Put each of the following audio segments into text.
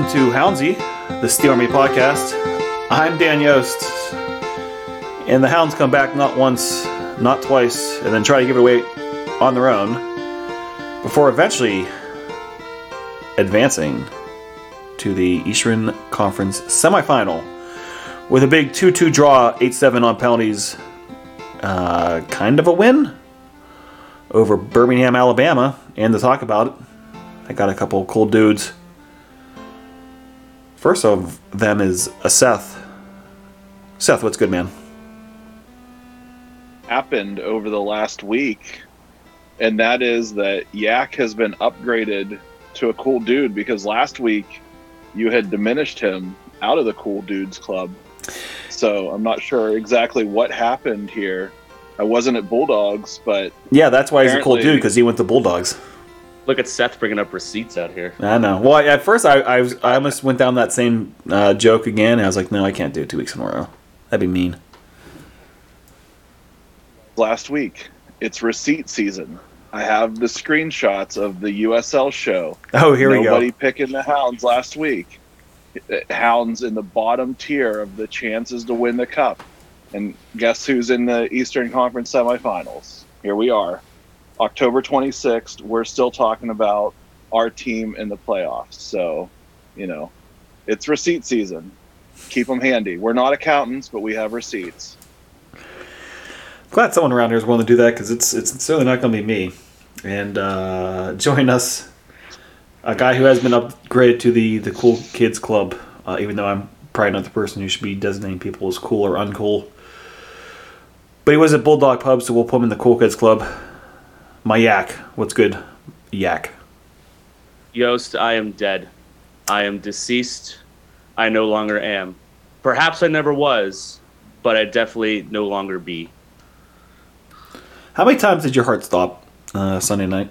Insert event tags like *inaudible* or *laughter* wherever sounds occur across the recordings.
Welcome to Houndsy, the Steel Army podcast. I'm Dan Yost, and the Hounds come back not once, not twice, and then try to give it away on their own before eventually advancing to the Eastern Conference semifinal with a big 2 2 draw, 8 7 on penalties. Uh, kind of a win over Birmingham, Alabama. And to talk about it, I got a couple cool dudes. First of them is a Seth. Seth, what's good, man? Happened over the last week, and that is that Yak has been upgraded to a cool dude because last week you had diminished him out of the cool dudes club. So I'm not sure exactly what happened here. I wasn't at Bulldogs, but Yeah, that's why he's a cool dude because he went to Bulldogs. Look at Seth bringing up receipts out here. I know. Well, at first I I, was, I almost went down that same uh, joke again. I was like, no, I can't do it two weeks in a row. That'd be mean. last week it's receipt season. I have the screenshots of the USL show. Oh, here we go. Nobody go. picking the Hounds last week. Hounds in the bottom tier of the chances to win the cup. And guess who's in the Eastern Conference semifinals? Here we are. October 26th. We're still talking about our team in the playoffs. So, you know, it's receipt season. Keep them handy. We're not accountants, but we have receipts. Glad someone around here is willing to do that because it's it's certainly not going to be me. And uh, join us, a guy who has been upgraded to the the cool kids club. Uh, even though I'm probably not the person who should be designating people as cool or uncool. But he was at Bulldog Pub, so we'll put him in the cool kids club. My yak, what's good, yak? Yost, I am dead. I am deceased. I no longer am. Perhaps I never was, but I definitely no longer be. How many times did your heart stop uh, Sunday night?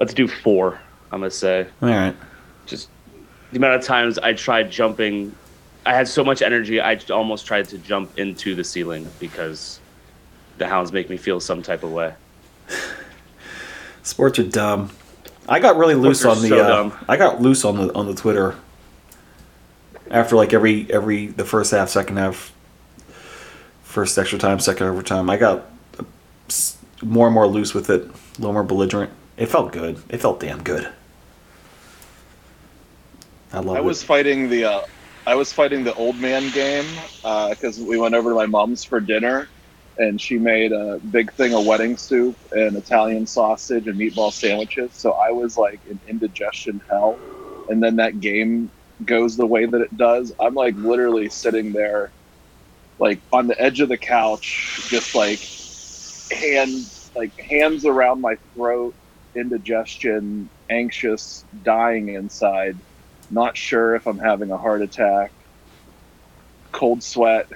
Let's do four, I'm going to say. All right. Just the amount of times I tried jumping. I had so much energy, I almost tried to jump into the ceiling because the hounds make me feel some type of way. Sports are dumb. I got really loose on the. so uh. I got loose on the on the Twitter. After like every every the first half, second half, first extra time, second overtime, I got uh, more and more loose with it, a little more belligerent. It felt good. It felt damn good. I love I it. was fighting the uh, I was fighting the old man game uh, because we went over to my mom's for dinner, and she made a big thing of wedding soup and Italian sausage and meatball sandwiches. So I was like in indigestion hell, and then that game goes the way that it does. I'm like literally sitting there, like on the edge of the couch, just like hands like hands around my throat, indigestion, anxious, dying inside not sure if I'm having a heart attack, cold sweat.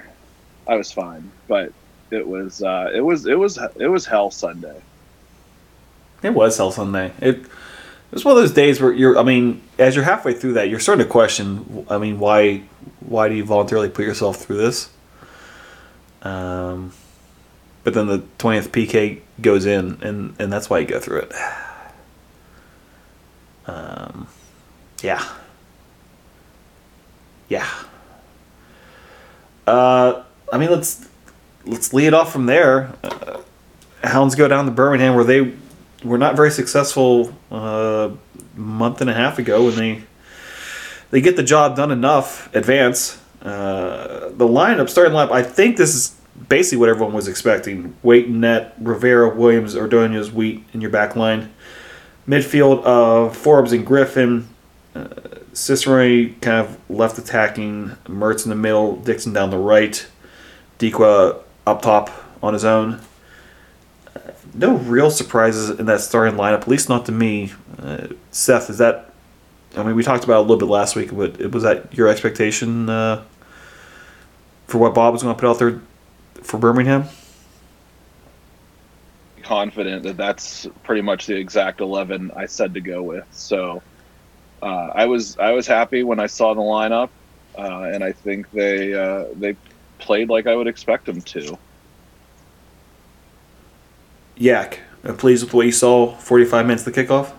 I was fine, but it was uh, it was it was it was hell Sunday. It was Hell Sunday. It, it was one of those days where you're. I mean, as you're halfway through that, you're starting to question. I mean, why why do you voluntarily put yourself through this? Um, but then the twentieth PK goes in, and and that's why you go through it. *sighs* Um, yeah, yeah. Uh, I mean, let's let's lead off from there. Uh, Hounds go down to Birmingham, where they were not very successful uh, month and a half ago when they they get the job done enough, advance. Uh, the lineup, starting lineup, I think this is basically what everyone was expecting. Waite, Net, Rovira, Williams, Ordonez, Wiedt in your back line. Midfield of Forbes and Griffin. Uh, Cicero kind of left attacking. Mertz in the middle. Dixon down the right. Dikwa up top on his own no real surprises in that starting lineup, at least not to me. Uh, Seth, is that? I mean, we talked about a little bit last week, but was that your expectation uh, for what Bob was going to put out there for Birmingham? Confident that that's pretty much the exact eleven I said to go with. So uh, I was I was happy when I saw the lineup, uh, and I think they uh, they played like I would expect them to. Yak, uh, pleased with what you saw 45 minutes to kickoff?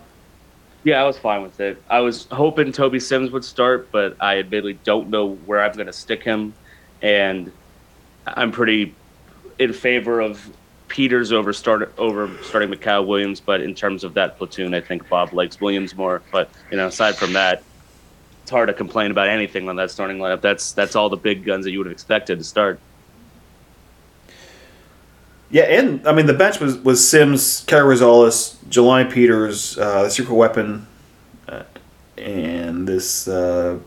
Yeah, I was fine with it. I was hoping Toby Sims would start, but I admittedly don't know where I'm going to stick him, and I'm pretty in favor of Peters over start over starting Mikal Williams. But in terms of that platoon, I think Bob likes Williams more. But you know, aside from that, it's hard to complain about anything on that starting lineup. That's that's all the big guns that you would have expected to start. Yeah, and I mean the bench was was Sims, Kerry Rosales, Jelani Peters, uh, the secret weapon, uh, and this uh,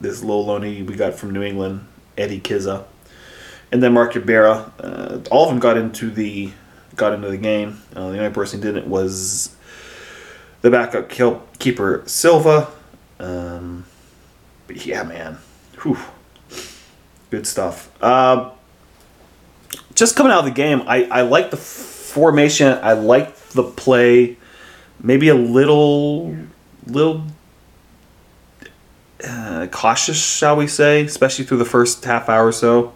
this little loney we got from New England, Eddie Kizza, and then Mark Ybarra. Uh, all of them got into the got into the game. Uh, the only person who didn't was the backup kill, keeper Silva. Um, but yeah, man, Whew. good stuff. Uh, just coming out of the game, I, I like the formation. I like the play. Maybe a little, little uh, cautious, shall we say, especially through the first half hour or so.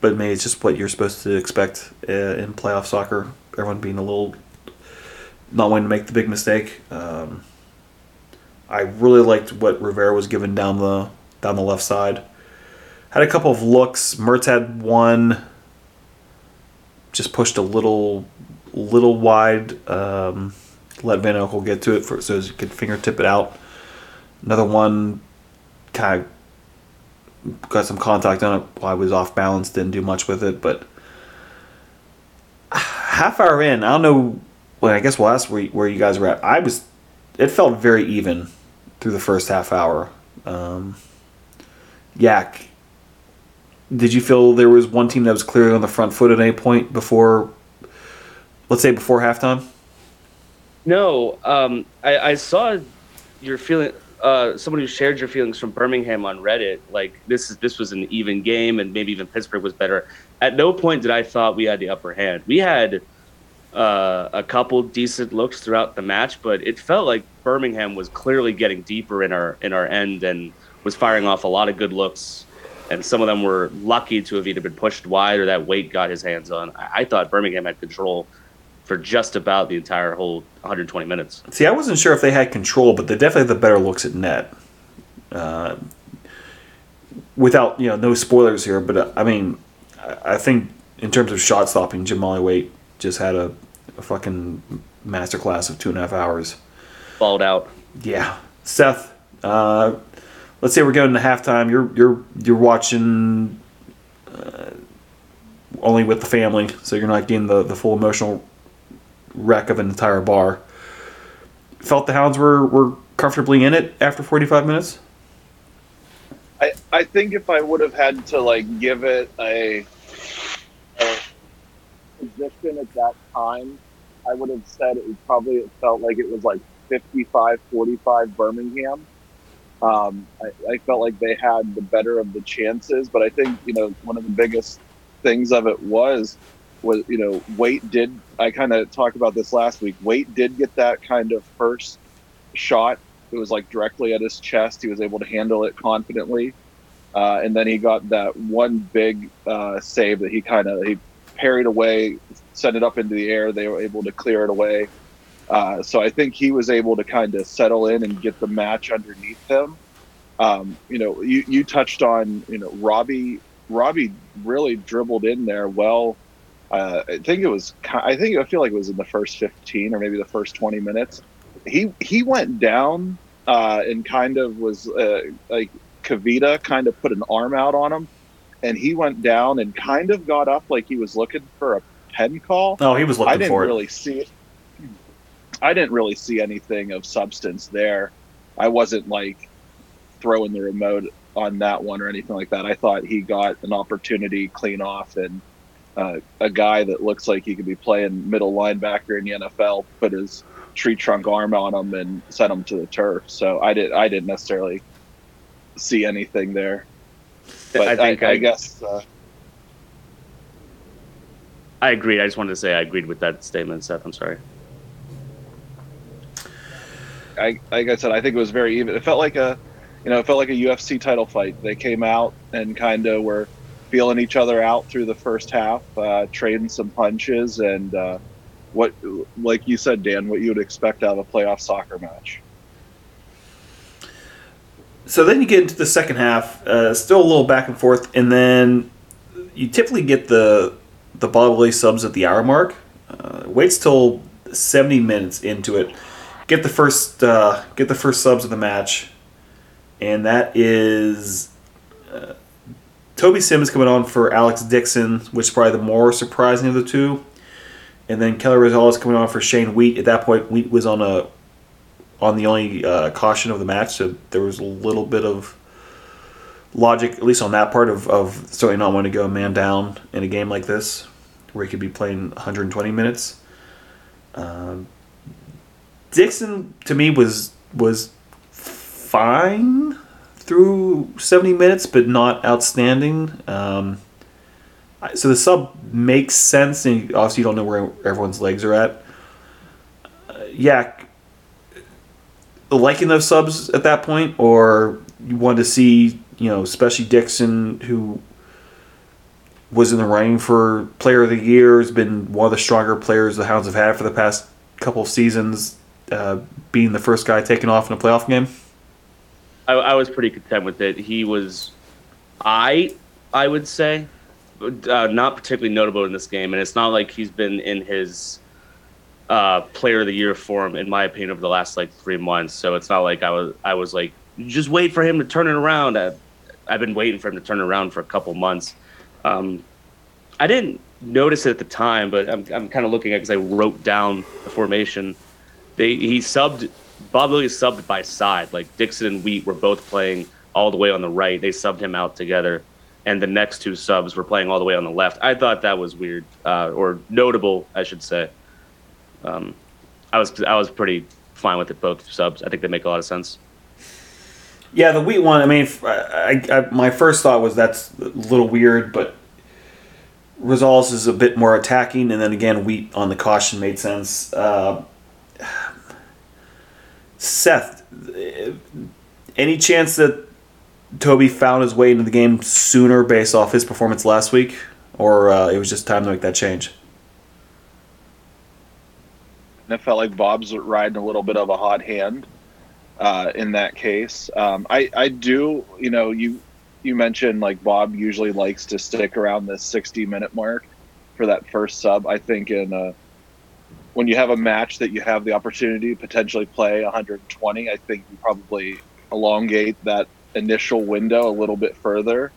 But maybe it's just what you're supposed to expect uh, in playoff soccer. Everyone being a little not wanting to make the big mistake. Um, I really liked what Rovira was given down the down the left side. Had a couple of looks. Mertz had one just pushed a little little wide. Um, let Van Oekel get to it for so he could fingertip it out. Another one kind of got some contact on it while I was off balance, didn't do much with it, but half hour in, I don't know. Well, I guess we'll ask where, where you guys were at. I was, it felt very even through the first half hour. Um, Yak, did you feel there was one team that was clearly on the front foot at any point before, let's say before halftime? No, um, I, I, saw your feeling. Uh, someone who shared your feelings from Birmingham on Reddit, like this is this was an even game, and maybe even Pittsburgh was better. At no point did I thought we had the upper hand. We had uh, a couple decent looks throughout the match, but it felt like Birmingham was clearly getting deeper in our in our end and was firing off a lot of good looks and some of them were lucky to have either been pushed wide or that Waite got his hands on. I, I thought Birmingham had control for just about the entire whole 120 minutes. See, I wasn't sure if they had control, but they definitely had the better looks at net. Uh, without you know, no spoilers here, but uh, I mean, I, I think in terms of shot stopping, Jahmali Waite just had a, a fucking masterclass of two and a half hours. Balled out. Yeah, Seth. Uh, let's say we're going to halftime. You're you're you're watching uh, only with the family, so you're not getting the, the full emotional wreck of an entire bar. Felt the Hounds were, were comfortably in it after 45 minutes. I I think if I would have had to like give it a, a position at that time, I would have said it probably it felt like it was like 55-45 Birmingham um, I, I, felt like they had the better of the chances, but I think you know one of the biggest things of it was was you know Waite did. I kind of talked about this last week. Waite did get that kind of first shot. It was like directly at his chest. He was able to handle it confidently, uh, and then he got that one big uh, save that he kind of he parried away, sent it up into the air. They were able to clear it away. Uh, so I think he was able to kind of settle in and get the match underneath him. Um, you know, you, you touched on, you know, Robbie, Robbie really dribbled in there well. Uh, I think it was, I think, I feel like it was in the first 15 or maybe the first 20 minutes. He, he went down uh, and kind of was uh, like Kavita kind of put an arm out on him and he went down and kind of got up like he was looking for a pen call. Oh, he was looking I didn't for it. really see it. I didn't really see anything of substance there. I wasn't like throwing the remote on that one or anything like that. I thought he got an opportunity clean off and uh, a guy that looks like he could be playing middle linebacker in the NFL put his tree trunk arm on him and sent him to the turf. So I did I didn't necessarily see anything there. But I, think I, I, I guess uh, I agreed. I just wanted to say I agreed with that statement, Seth. I'm sorry. I like I said, I think it was very even. It felt like a, you know, it felt like a UFC title fight. They came out and kind of were feeling each other out through the first half, uh, trading some punches, and uh, what, like you said, Dan, what you would expect out of a playoff soccer match. So then you get into the second half, uh, still a little back and forth, and then you typically get the the bodily subs at the hour mark. Uh, waits till seventy minutes into it, get the first uh, get the first subs of the match, and that is uh, Toby Sims coming on for Alex Dixon, which is probably the more surprising of the two, and then Kelly Rosales coming on for Shane Wiedt. At that point, Wiedt was on a on the only uh, caution of the match, so there was a little bit of logic, at least on that part, of, of certainly not wanting to go man down in a game like this, where he could be playing 120 minutes. Um, Dixon to me was was fine through 70 minutes, but not outstanding. Um, so the sub makes sense, and obviously you don't know where everyone's legs are at. Uh, yeah, liking those subs at that point, or you wanted to see, you know, especially Dixon, who was in the running for Player of the Year, has been one of the stronger players the Hounds have had for the past couple of seasons, uh, being the first guy taken off in a playoff game. I, I was pretty content with it. He was, I, I would say, uh, not particularly notable in this game, and it's not like he's been in his uh, player of the year form, in my opinion, over the last like three months. So it's not like I was I was like just wait for him to turn it around. I, I've been waiting for him to turn around for a couple months. Um, I didn't notice it at the time, but I'm I'm kind of looking at because I wrote down the formation. They he subbed Bob subbed by side. Like Dixon and Wiedt were both playing all the way on the right. They subbed him out together, and the next two subs were playing all the way on the left. I thought that was weird uh, or notable, I should say um, I was I was pretty fine with it both subs. I think they make a lot of sense. Yeah, the Wiedt one. I mean, I, I, my first thought was that's a little weird, but Rosales is a bit more attacking, and then again, Wiedt on the caution made sense. Uh, Seth, any chance that Toby found his way into the game sooner based off his performance last week, or uh, it was just time to make that change? And it felt like Bob's riding a little bit of a hot hand uh, in that case. Um, I, I do, you know, you you mentioned like Bob usually likes to stick around the 60 minute mark for that first sub. I think in a, when you have a match that you have the opportunity to potentially play 120, I think you probably elongate that initial window a little bit further.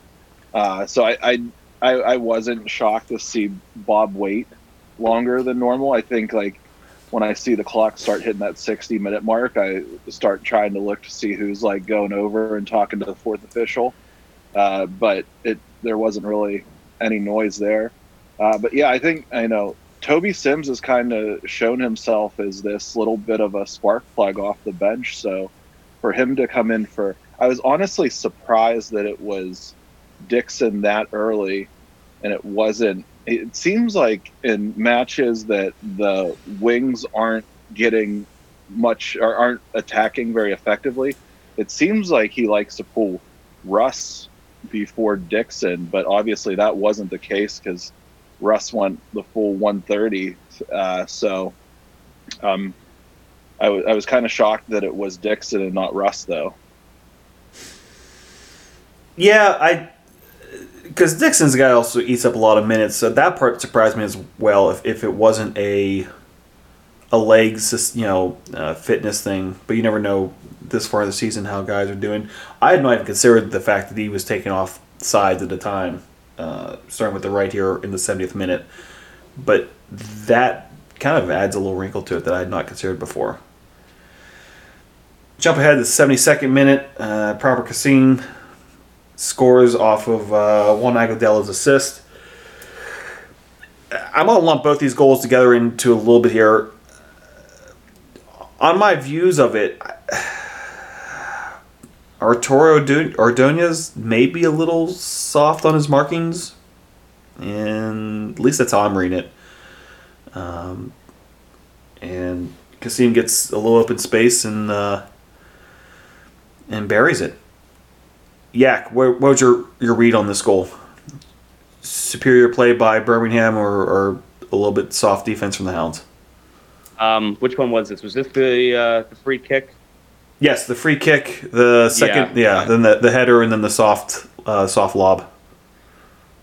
Uh, so I, I, I I wasn't shocked to see Bob wait longer than normal. I think like when I see the clock start hitting that 60 minute mark, I start trying to look to see who's like going over and talking to the fourth official. Uh, but it there wasn't really any noise there. Uh, but yeah, I think I know Toby Sims has kind of shown himself as this little bit of a spark plug off the bench. So for him to come in for, I was honestly surprised that it was Dixon that early, and it wasn't it seems like in matches that the wings aren't getting much or aren't attacking very effectively, it seems like he likes to pull Russ before Dixon, but obviously that wasn't the case because Russ went the full 130. Uh, so um, I, w- I was kind of shocked that it was Dixon and not Russ, though. Yeah, I because Dixon's guy also eats up a lot of minutes, so that part surprised me as well. If, if it wasn't a a legs, you know, uh, fitness thing, but you never know this far in the season how guys are doing. I had not even considered the fact that he was taking off sides at a time, uh, starting with the right here in the 70th minute, but that kind of adds a little wrinkle to it that I had not considered before. Jump ahead to the 72nd minute, uh, Prosper Kasim scores off of uh, Juan Agudelo's assist. I'm going to lump both these goals together into a little bit here. On my views of it, Arturo Ordonez may be a little soft on his markings, and at least that's how I'm reading it. Um, and Kasim gets a little open space and uh, and buries it. Yak, what, what was your, your read on this goal? Superior play by Birmingham or, or a little bit soft defense from the Hounds? Um, which one was this? Was this the uh, the free kick? Yes, the free kick, the second, yeah, Yeah. then the, the header, and then the soft uh, soft lob.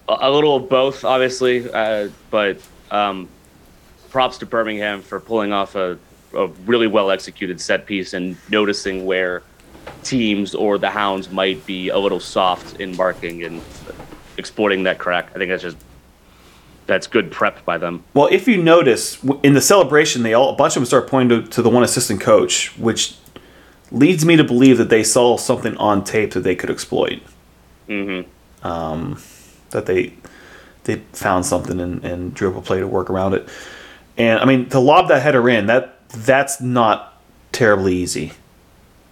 A, a little of both, obviously, uh, but um, props to Birmingham for pulling off a, a really well executed set piece and noticing where teams or the Hounds might be a little soft in marking and exploiting that crack. I think that's just that's good prep by them. Well, if you notice in the celebration, they all a bunch of them start pointing to, to the one assistant coach, which leads me to believe that they saw something on tape that they could exploit. Mm-hmm. That they they found something and, and drew up a play to work around it. And I mean, to lob that header in, that that's not terribly easy.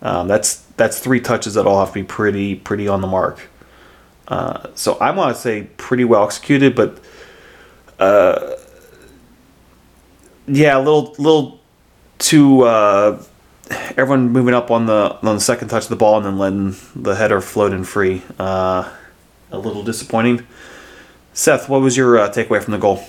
Um, that's that's three touches that all have to be pretty pretty on the mark. Uh, so I want to say pretty well executed, but uh, yeah, a little little too. Uh, everyone moving up on the on the second touch of the ball and then letting the header float in free. Uh, a little disappointing. Seth, what was your uh, takeaway from the goal?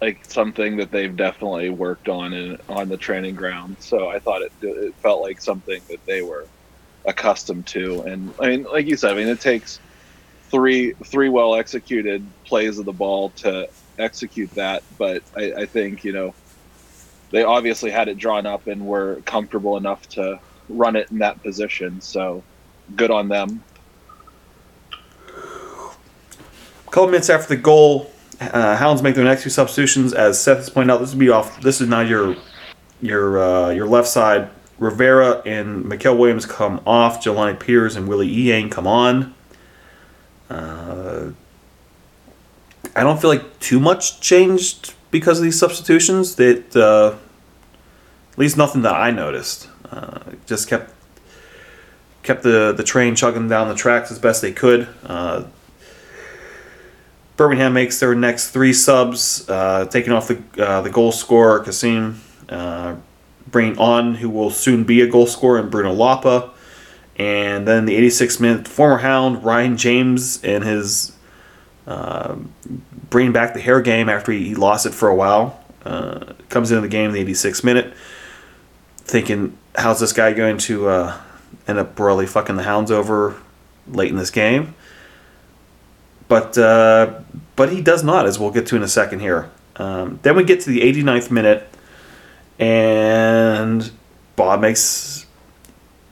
like something that they've definitely worked on in, on the training ground. So I thought it it felt like something that they were accustomed to. And I mean, like you said, I mean, it takes three three well executed plays of the ball to execute that. But I, I think you know they obviously had it drawn up and were comfortable enough to run it in that position. So good on them. A couple minutes after the goal, uh, Hounds make their next two substitutions. As Seth has pointed out, this would be off. This is now your your uh, your left side. Rovira and Mikael Williams come off. Jelani Peters and Willie Eang come on. Uh, I don't feel like too much changed because of these substitutions. That uh, least nothing that I noticed. Uh, just kept kept the the train chugging down the tracks as best they could. Uh, Birmingham makes their next three subs, uh, taking off the uh, the goal scorer Kasim, uh, bringing on who will soon be a goal scorer in Bruno Lapa, and then the 86th minute former Hound Ryan James and his uh, bringing back the hair game after he, he lost it for a while comes into the game in the 86th minute, thinking how's this guy going to uh, end up royally fucking the Hounds over late in this game but uh, but he does not, as we'll get to in a second here. Um, then we get to the 89th minute, and Bob makes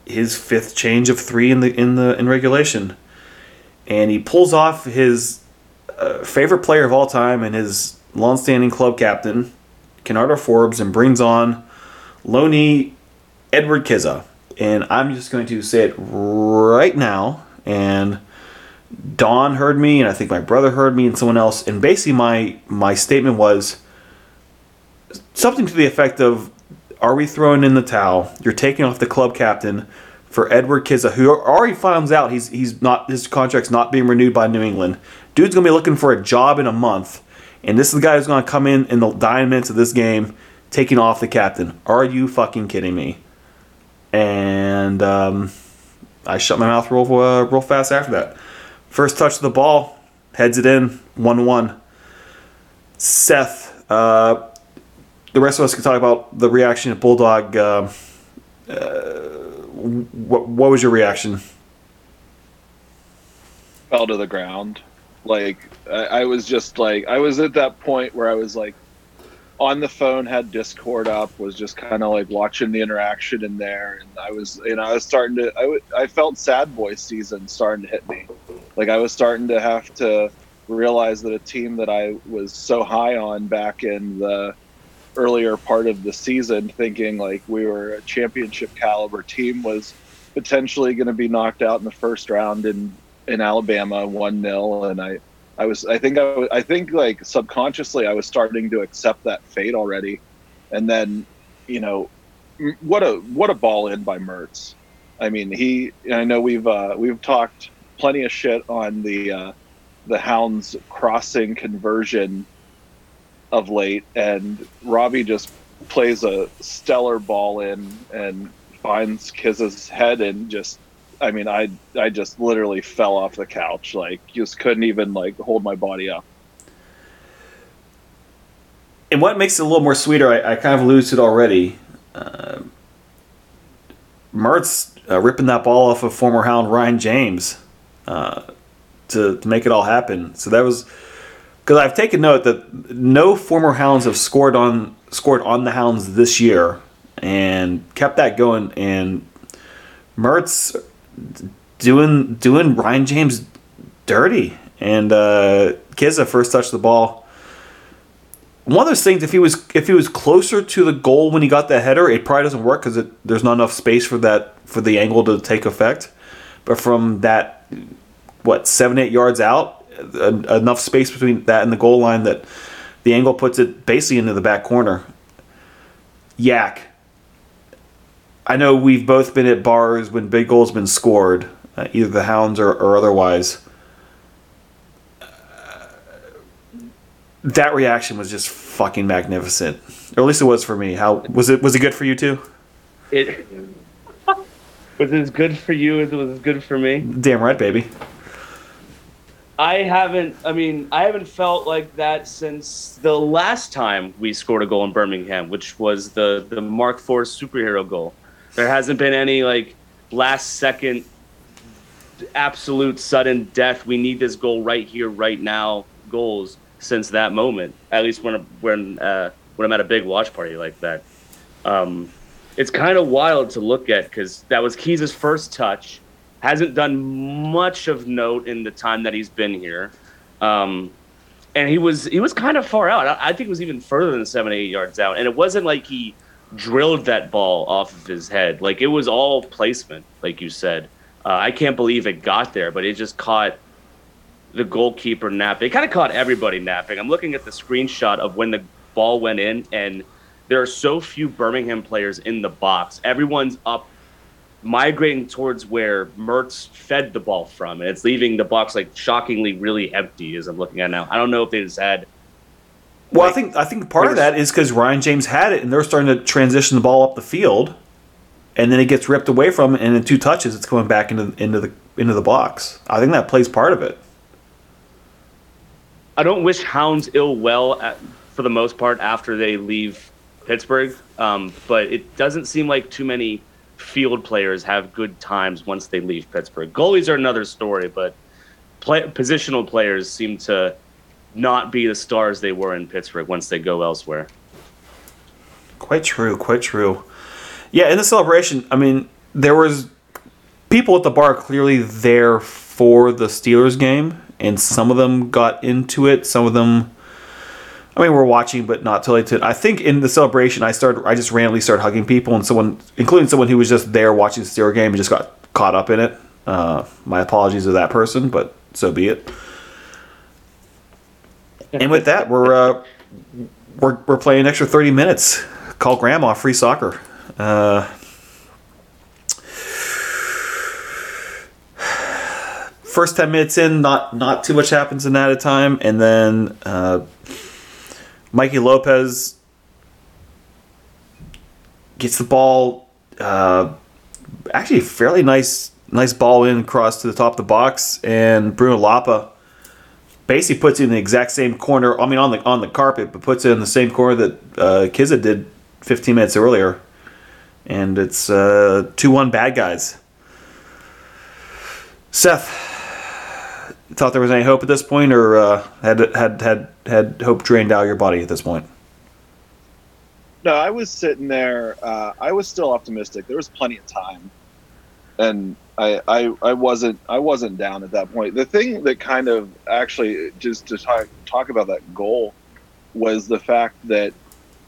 his fifth change of three in the in the in regulation, and he pulls off his uh, favorite player of all time and his long-standing club captain, Kenardo Forbes, and brings on Loney Edward Kizza. And I'm just going to say it right now, and Don heard me, and I think my brother heard me, and someone else. And basically, my my statement was something to the effect of, "Are we throwing in the towel? You're taking off the club captain for Edward Kizza, who already finds out he's he's not his contract's not being renewed by New England. Dude's gonna be looking for a job in a month, and this is the guy who's gonna come in in the dying minutes of this game, taking off the captain. Are you fucking kidding me?" And um, I shut my mouth real uh, real fast after that. First touch of the ball, heads it in, 1 1. Seth, uh, the rest of us can talk about the reaction of Bulldog. Uh, uh, what, what was your reaction? fell to the ground. Like I, I was just like I was at that point where I was like on the phone, had Discord up, was just kind of like watching the interaction in there, and I was you know I was starting to I w- I felt sad boy season starting to hit me. Like I was starting to have to realize that a team that I was so high on back in the earlier part of the season, thinking like we were a championship caliber team, was potentially going to be knocked out in the first round in in Alabama one 0 and I I was I think I, I think like subconsciously I was starting to accept that fate already, and then you know what a what a ball in by Mertz. I mean he I know we've uh, we've talked plenty of shit on the uh, the Hounds crossing conversion of late, and Robbie just plays a stellar ball in and finds Kiz's head and just I mean I I just literally fell off the couch like just couldn't even like hold my body up. and what makes it a little more sweeter, I, I kind of to it already. Uh, Mertz uh, ripping that ball off of former Hound Ryan James uh, to, to make it all happen. So that was because I've taken note that no former Hounds have scored on scored on the Hounds this year and kept that going. And Mertz doing doing Ryan James dirty, and uh, Kizza first touched the ball. One of those things, if he was if he was closer to the goal when he got the header, it probably doesn't work because there's not enough space for that for the angle to take effect. But from that, what seven eight yards out, enough space between that and the goal line that the angle puts it basically into the back corner. Yak. I know we've both been at bars when big goals been scored, uh, either the Hounds or, or otherwise. that reaction was just fucking magnificent. Or at least it was for me. How was it? Was it good for you too? It was as good for you as it was good for me. Damn right, baby. I haven't. I mean, I haven't felt like that since the last time we scored a goal in Birmingham, which was the the Mark IV superhero goal. There hasn't been any like last second, absolute sudden death. We need this goal right here, right now. Goals since that moment. At least when when uh, when I'm at a big watch party like that. Um, it's kind of wild to look at because that was Keys' first touch. Hasn't done much of note in the time that he's been here, um, and he was he was kind of far out. I, I think it was even further than seven eight yards out, and it wasn't like he drilled that ball off of his head. Like it was all placement, like you said. Uh, I can't believe it got there, but it just caught the goalkeeper napping. It kind of caught everybody napping. I'm looking at the screenshot of when the ball went in, and there are so few Birmingham players in the box. Everyone's up, migrating towards where Mertz fed the ball from, and it's leaving the box like shockingly really empty. As I'm looking at now, I don't know if they just had. Well, like, I think I think part of that is because Ryan James had it, and they're starting to transition the ball up the field, and then it gets ripped away from, him, and in two touches, it's going back into into the into the box. I think that plays part of it. I don't wish Hounds ill well at, for the most part after they leave Pittsburgh, um, but it doesn't seem like too many field players have good times once they leave Pittsburgh. Goalies are another story, but play, positional players seem to not be the stars they were in Pittsburgh once they go elsewhere. Quite true, quite true. Yeah, in the celebration, I mean, there was people at the bar clearly there for the Steelers game and some of them got into it. Some of them, I mean, we're watching, but not totally. To, I think in the celebration, I started, I just randomly started hugging people, and someone, including someone who was just there watching the Steelers game, and just got caught up in it. Uh, my apologies to that person, but so be it. And with that, we're uh, we're we're playing an extra thirty minutes. Call grandma free soccer. Uh, first 10 minutes in, not not too much happens in that at a time. And then uh, Mikey Lopez gets the ball, uh, actually, fairly nice nice ball in across to the top of the box. And Bruno Lapa basically puts it in the exact same corner. I mean, on the on the carpet, but puts it in the same corner that uh, Kizza did 15 minutes earlier. And it's uh, 2 1 bad guys. Seth, thought there was any hope at this point, or uh, had had had had hope drained out of your body at this point? No, I was sitting there. Uh, I was still optimistic. There was plenty of time, and I, I wasn't I wasn't down at that point. The thing that kind of actually just to talk talk about that goal was the fact that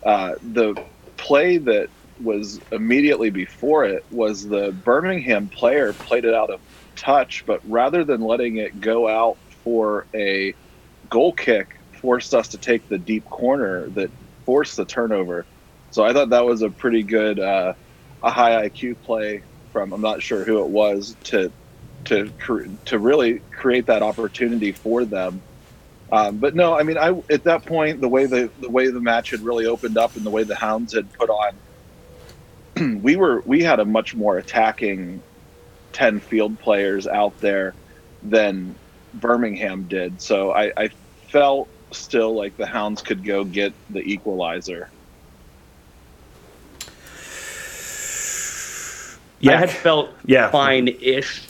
uh, the play that was immediately before it was the Birmingham player played it out of touch, but rather than letting it go out for a goal kick, forced us to take the deep corner that forced the turnover. So I thought that was a pretty good, uh, a high IQ play from I'm not sure who it was to to to really create that opportunity for them. Um, but no, I mean, I at that point the way the the way the match had really opened up and the way the Hounds had put on, *clears throat* we were we had a much more attacking 10 field players out there than Birmingham did. So I, I felt still like the Hounds could go get the equalizer. I had felt Yeah. fine-ish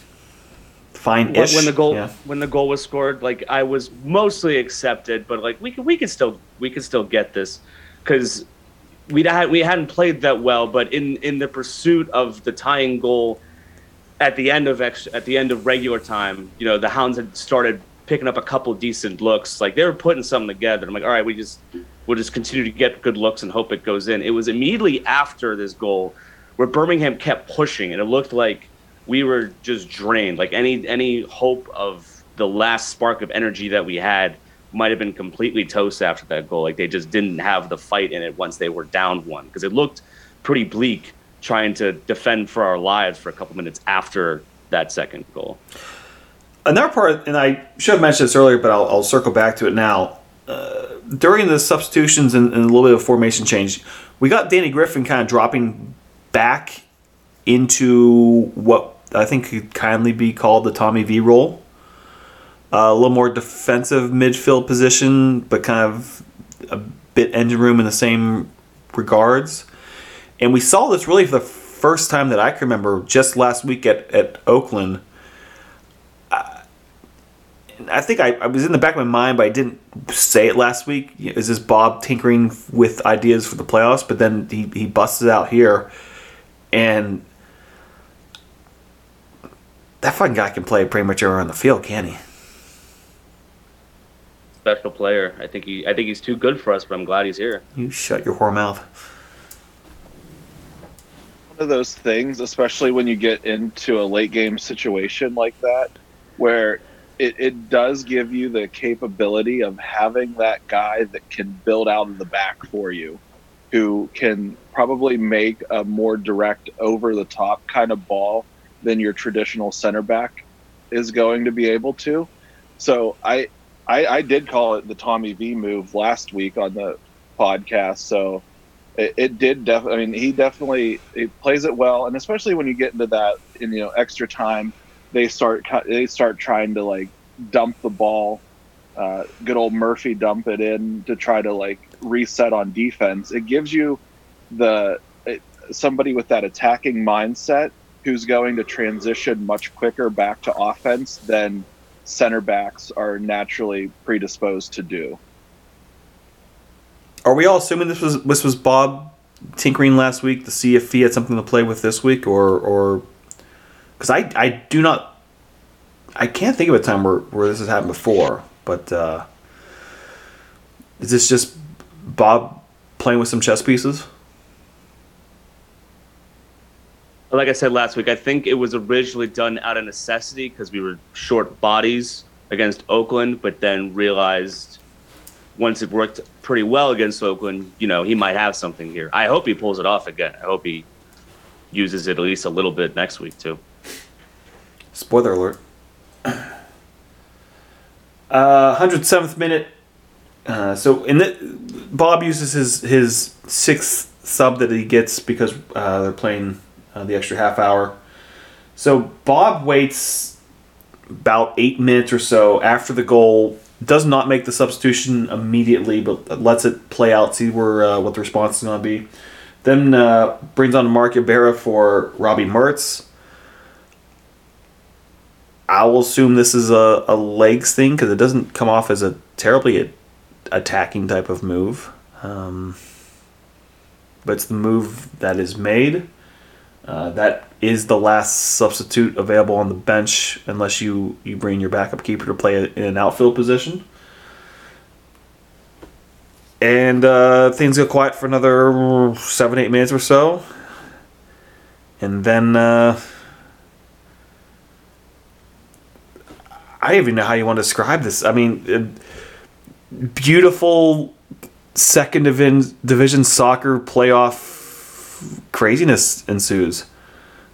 Fine-ish. when the goal Yeah. when the goal was scored. Like I was mostly accepted, but like we could we could still we could still get this because we had we hadn't played that well. But in in the pursuit of the tying goal at the end of ex, at the end of regular time, you know, the Hounds had started picking up a couple decent looks. Like they were putting something together. I'm like, all right, we just we'll just continue to get good looks and hope it goes in. It was immediately after this goal where Birmingham kept pushing, and it looked like we were just drained. Like any any hope of the last spark of energy that we had might have been completely toast after that goal. Like they just didn't have the fight in it once they were down one because it looked pretty bleak trying to defend for our lives for a couple minutes after that second goal. Another part, and I should have mentioned this earlier, but I'll, I'll circle back to it now. Uh, during the substitutions and, and a little bit of formation change, we got Danny Griffin kind of dropping back into what I think could kindly be called the Tommy V role. Uh, a little more defensive midfield position, but kind of a bit engine room in the same regards. And we saw this really for the first time that I can remember just last week at, at Oakland. I, think I, I was in the back of my mind, but I didn't say it last week. Is this Bob tinkering with ideas for the playoffs? But then he, he busts it out here. And that fucking guy can play pretty much everywhere on the field, can he? Special player. I think he I think he's too good for us, but I'm glad he's here. You shut your whore mouth. One of those things, especially when you get into a late game situation like that, where it, it does give you the capability of having that guy that can build out in the back for you, who can probably make a more direct, over the top kind of ball than your traditional center back is going to be able to. So I, I, I did call it the Tommy V move last week on the podcast. So it, it did def. I mean, he definitely he plays it well, and especially when you get into that in you know extra time, they start they start trying to like dump the ball. Uh, good old Murphy dump it in to try to like reset on defense. It gives you the it, somebody with that attacking mindset who's going to transition much quicker back to offense than center backs are naturally predisposed to do. Are we all assuming this was this was Bob tinkering last week to see if he had something to play with this week, or or because I I do not I can't think of a time where where this has happened before, but uh, is this just Bob playing with some chess pieces? Like I said last week, I think it was originally done out of necessity because we were short bodies against Oakland, but then realized once it worked pretty well against Oakland, you know, he might have something here. I hope he pulls it off again. I hope he uses it at least a little bit next week too. Spoiler alert. Uh, 107th minute. Uh, so in the Bob uses his his sixth sub that he gets because uh, they're playing uh, the extra half hour. So Bob waits about eight minutes or so after the goal. Does not make the substitution immediately, but lets it play out, see where uh, what the response is going to be. Then uh, brings on Mark Ibarra for Robbie Mertz. I will assume this is a, a legs thing because it doesn't come off as a terribly attacking type of move. Um, but it's the move that is made. Uh, that is the last substitute available on the bench unless you, you bring your backup keeper to play in an outfield position. And uh, things go quiet for another seven, eight minutes or so. And then. Uh, I don't even know how you want to describe this. I mean, uh, beautiful second division division soccer playoff craziness ensues.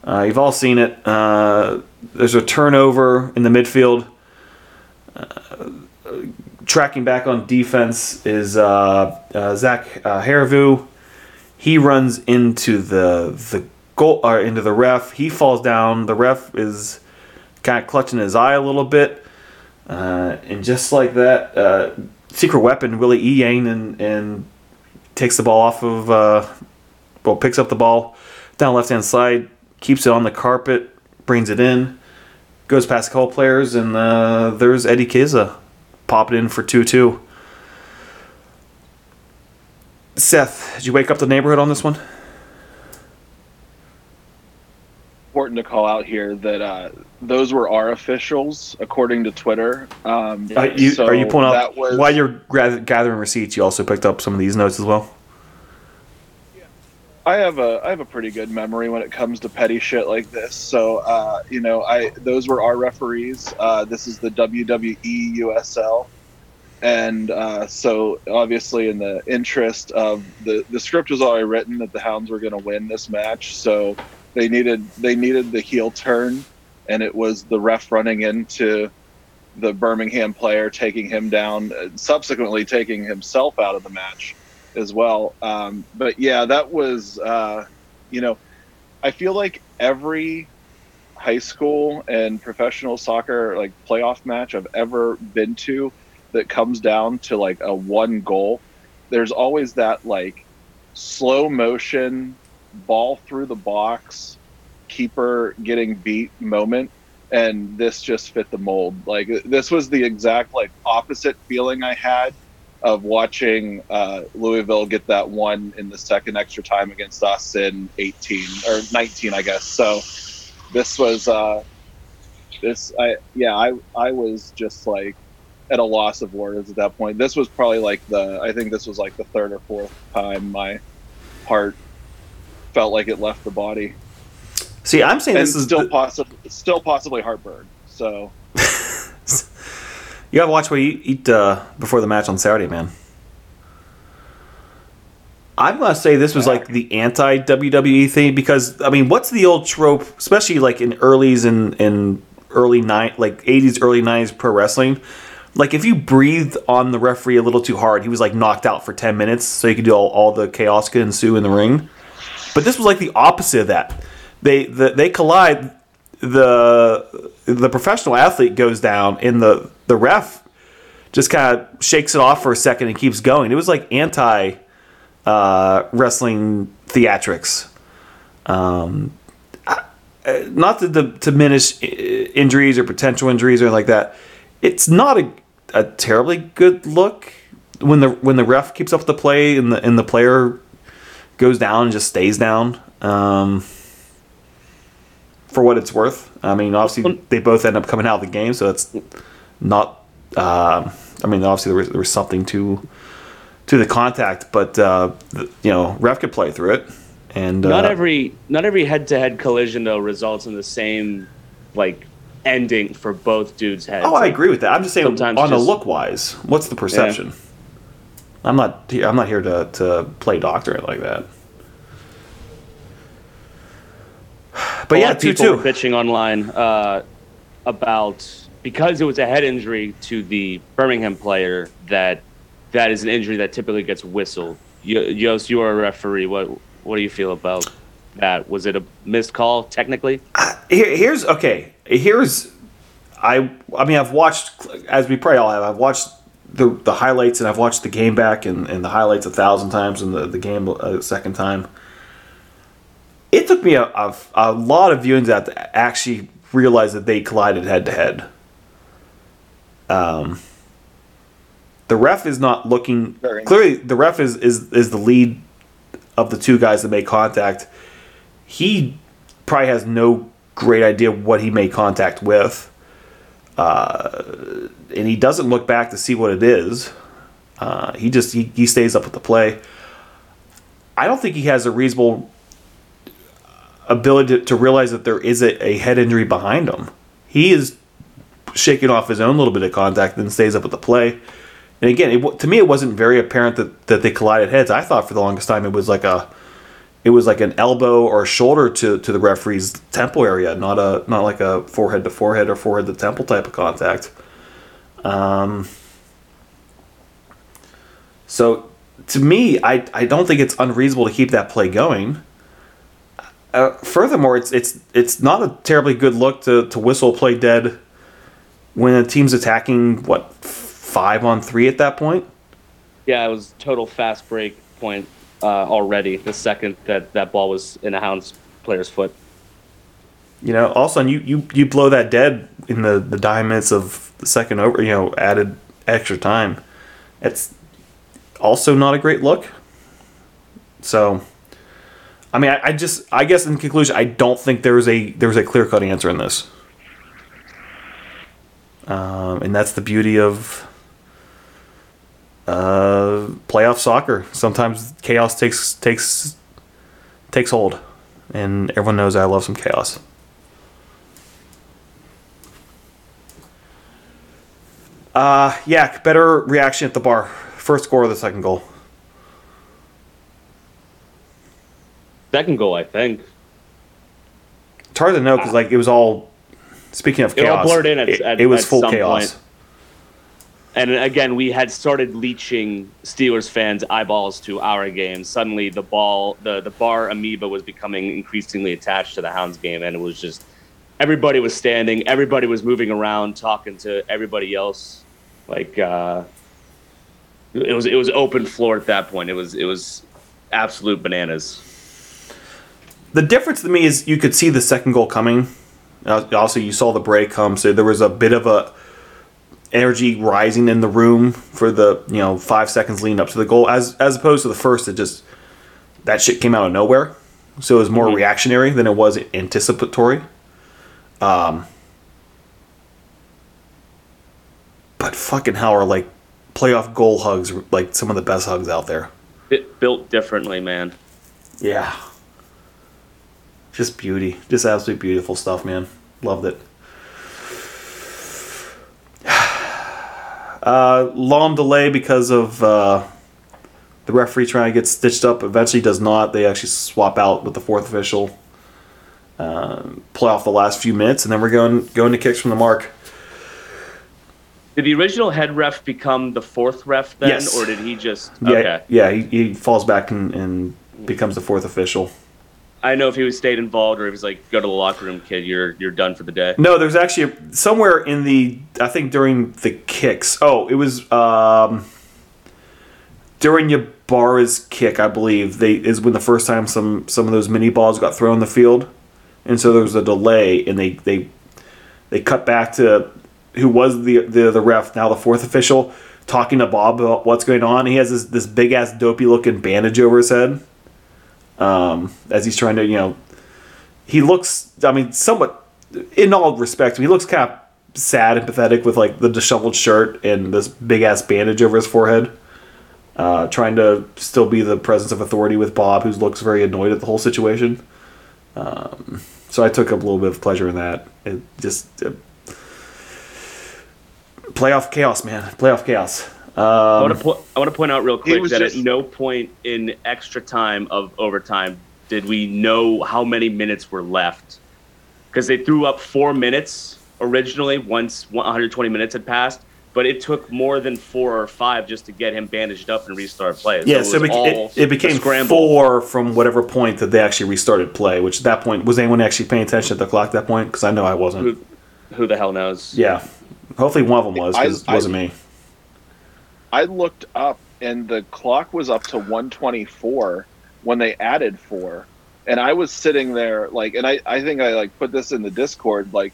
Uh, you've all seen it. Uh, there's a turnover in the midfield. Uh, tracking back on defense is uh, uh, Zach uh, Herivaux. He runs into the the goal or into the ref. He falls down. The ref is kind of clutching his eye a little bit. And just like that, secret weapon, Willie E. Yang, and, and takes the ball off of, uh, well, picks up the ball down left hand side, keeps it on the carpet, brings it in, goes past a couple players, and uh, there's Eddie Kizza popping in for 2 2. Seth, did you wake up the neighborhood on this one? Important to call out here that uh, those were our officials, according to Twitter. Um, Are you, so are you pulling up was- while you're gathering receipts? You also picked up some of these notes as well. I have a I have a pretty good memory when it comes to petty shit like this. So uh, you know, I those were our referees. Uh, this is the WWE USL, and uh, so obviously in the interest of the the script was already written that the Hounds were going to win this match. So they needed they needed the heel turn, and it was the ref running into the Birmingham player, taking him down, uh, subsequently taking himself out of the match as well. Um, but yeah, that was, uh, you know, I feel like every high school and professional soccer like playoff match I've ever been to that comes down to like a one goal, there's always that like slow motion ball through the box, keeper getting beat moment. And this just fit the mold. Like this was the exact like opposite feeling I had of watching uh, Louisville get that one in the second extra time against us in 18 or 19, I guess. So this was uh, this. I yeah, I I was just like at a loss of words at that point. This was probably like the I think this was like the third or fourth time my heart felt like it left the body, See, I'm saying and this is still the- possibly still possibly heartburn. So *laughs* you gotta watch what you eat uh, before the match on Saturday, man. I'm gonna say this was like the anti WWE thing because I mean, what's the old trope, especially like in earlys and in early nine, like 80s, early 90s pro wrestling? Like if you breathed on the referee a little too hard, he was like knocked out for 10 minutes, so you could do all, all the chaos could ensue in the ring. But this was like the opposite of that. They the, they collide. The the professional athlete goes down, and the the ref just kind of shakes it off for a second and keeps going. It was like anti uh, wrestling theatrics. Um, I- uh, not to, to diminish injuries or potential injuries or like that. It's not a, a terribly good look when the when the ref keeps up the play and the and the player goes down and just stays down. Um, for what it's worth, I mean, obviously they both end up coming out of the game, so it's not. Um I mean, obviously there was, there was something to to the contact, but uh, the, you know, ref could play through it, and Not uh, every not every head to head collision though results in the same like ending for both dudes' heads. Oh, I agree with that. I'm just saying, Sometimes on a just- look wise, what's the perception? I'm not. here- I'm not here to, to play doctor like that. But a yeah, lot of two people were two. bitching online uh, about because it was a head injury to the Birmingham player that that is an injury that typically gets whistled. Yos, you are a referee. What what do you feel about that? Was it a missed call technically? Here, here's okay. Here's I. I mean, I've watched as we probably all have. I've watched the the highlights and I've watched the game back and, and the highlights a thousand times and the the game a second time. It took me a, a, a lot of viewings out to actually realize that they collided head to head. Um, the ref is not looking clearly. The ref is, is is the lead of the two guys that made contact. He probably has no great idea what he made contact with, uh, and he doesn't look back to see what it is. Uh, he just he, he stays up with the play. I don't think he has a reasonable ability to, to realize that there is a, a head injury behind him. He is shaking off his own little bit of contact and stays up with the play. And again, it, to me, it wasn't very apparent that, that they collided heads. I thought for the longest time it was like a, it was like an elbow or shoulder to, to the referee's temple area, not a not like a forehead to forehead or forehead to temple type of contact. Um, so to me, I, I don't think it's unreasonable to keep that play going. Uh, furthermore, it's it's it's not a terribly good look to, to whistle play dead when a team's attacking what five on three at that point. Yeah, it was total fast break point uh, already. The second that that ball was in a Hounds player's foot. You know, also and you you you blow that dead in the the dying minutes of the second over. You know, added extra time. It's also not a great look. So, I mean, I, I just I guess in conclusion, I don't think there's a there's a clear cut answer in this. Um, and that's the beauty of uh, playoff soccer. Sometimes chaos takes takes takes hold, and everyone knows I love some chaos. Uh, yeah, better reaction at the bar. First score of the second goal. Second goal, I think. It's hard to know because like it was all. Speaking of chaos, It all blurred in at- it, at- it was full chaos. point. And again, we had started leeching Steelers fans' eyeballs to our game. Suddenly, the ball, the the bar amoeba was becoming increasingly attached to the Hounds game, and it was just everybody was standing, everybody was moving around, talking to everybody else. Like uh, it was, it was open floor at that point. It was, it was absolute bananas. The difference to me is you could see the second goal coming. Uh, Also, you saw the break come, so there was a bit of a energy rising in the room for the you know five seconds leading up to the goal, as as opposed to the first. It just that shit came out of nowhere, so it was more Mhm. reactionary than it was anticipatory. Um, but fucking hell, are like playoff goal hugs like some of the best hugs out there. It built differently, man. Yeah. Just beauty. Just absolutely beautiful stuff, man. Loved it. Uh, long delay because of uh, the referee trying to get stitched up. Eventually does not. They actually swap out with the fourth official. Um, play off the last few minutes, and then we're going going to kicks from the mark. Did the original head ref become the fourth ref then, Yes. or did he just? Yeah, Okay. yeah. He, he falls back and, and becomes the fourth official. I know if he was stayed involved, or if he was like, "Go to the locker room, kid. You're you're done for the day." No, there's actually a, somewhere in the I think during the kicks. Oh, it was um, during Ybarra's kick, I believe. They is when the first time some some of those mini balls got thrown in the field, and so there was a delay, and they they they cut back to who was the the the ref now the fourth official talking to Bob about what's going on. He has this this big ass dopey looking bandage over his head. Um, as he's trying to, you know, he looks i mean somewhat in all respects he looks kind of sad and pathetic with like the disheveled shirt and this big ass bandage over his forehead uh, trying to still be the presence of authority with bob who looks very annoyed at the whole situation. Um, so i took a little bit of pleasure in that. It just uh, playoff chaos man. Playoff chaos I want um, to po- I want to point out real quick that just- at no point in extra time of overtime did we know how many minutes were left, because they threw up four minutes originally once 120 minutes had passed. But it took more than four or five just to get him bandaged up and restart play. yeah, it so it, beca- it, it became a scramble. four from whatever point that they actually restarted play. Which at that point was anyone actually paying attention at the clock at that point? Because I know I wasn't. Who, who the hell knows? Yeah, hopefully one of them was because it wasn't me. I looked up and the clock was up to 124 when they added four. And I was sitting there like, and I, I think I like put this in the Discord, like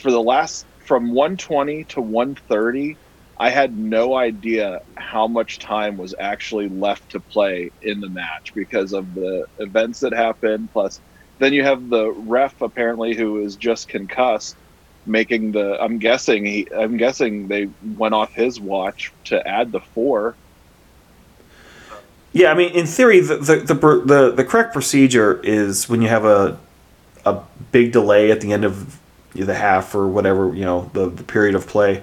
for the last, from 120 to 130, I had no idea how much time was actually left to play in the match because of the events that happened. Plus, then you have the ref apparently who is just concussed making the i'm guessing he i'm guessing they went off his watch to add the four Yeah, I mean, in theory, the the, the the the correct procedure is when you have a a big delay at the end of the half or whatever you know the, the period of play,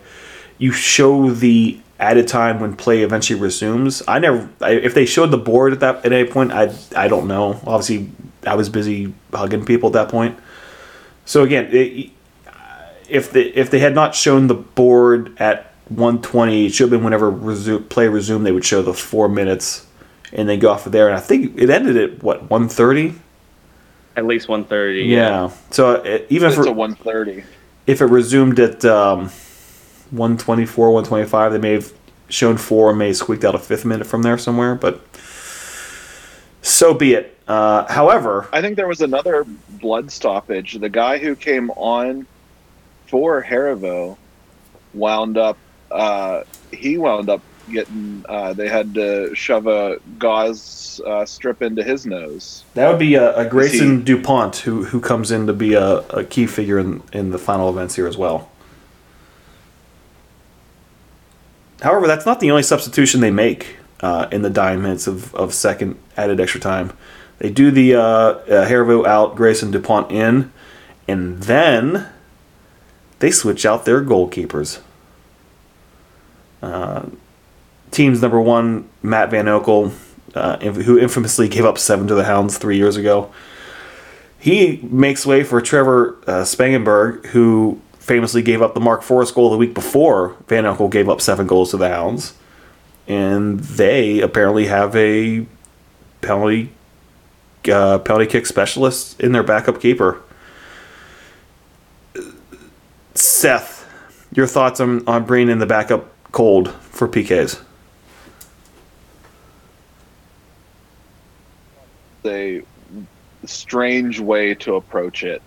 you show the added time when play eventually resumes. I never, I, if they showed the board at that at any point, I I don't know. Obviously, I was busy hugging people at that point. So again, it, if the if they had not shown the board at 120, it should have been whenever resume, play resumed. They would show the four minutes, and then go off of there. And I think it ended at what 130. At least 130. Yeah. So uh, even it's for a 130 if it resumed at um, 124, 125. They may have shown four, and may have squeaked out a fifth minute from there somewhere, but so be it. Uh, however, I think there was another blood stoppage. The guy who came on for Herivaux wound up. Uh, he wound up getting. Uh, they had to shove a gauze uh, strip into his nose. that would be a, a Grayson he- DuPont who who comes in to be a, a key figure in, in the final events here as well. However, that's not the only substitution they make uh, in the dying minutes of, of second added extra time. They do the uh, uh, Herivaux out, Grayson DuPont in, and then they switch out their goalkeepers. Uh, team's number one, Matt Van Oekel, uh, who infamously gave up seven to the Hounds three years ago. He makes way for Trevor uh, Spangenberg, who famously gave up the Mark Forrest goal the week before Van Oekel gave up seven goals to the Hounds. And they apparently have a penalty uh, penalty kick specialist in their backup keeper. Seth, your thoughts on, on bringing in the backup cold for PKs? a strange way to approach it.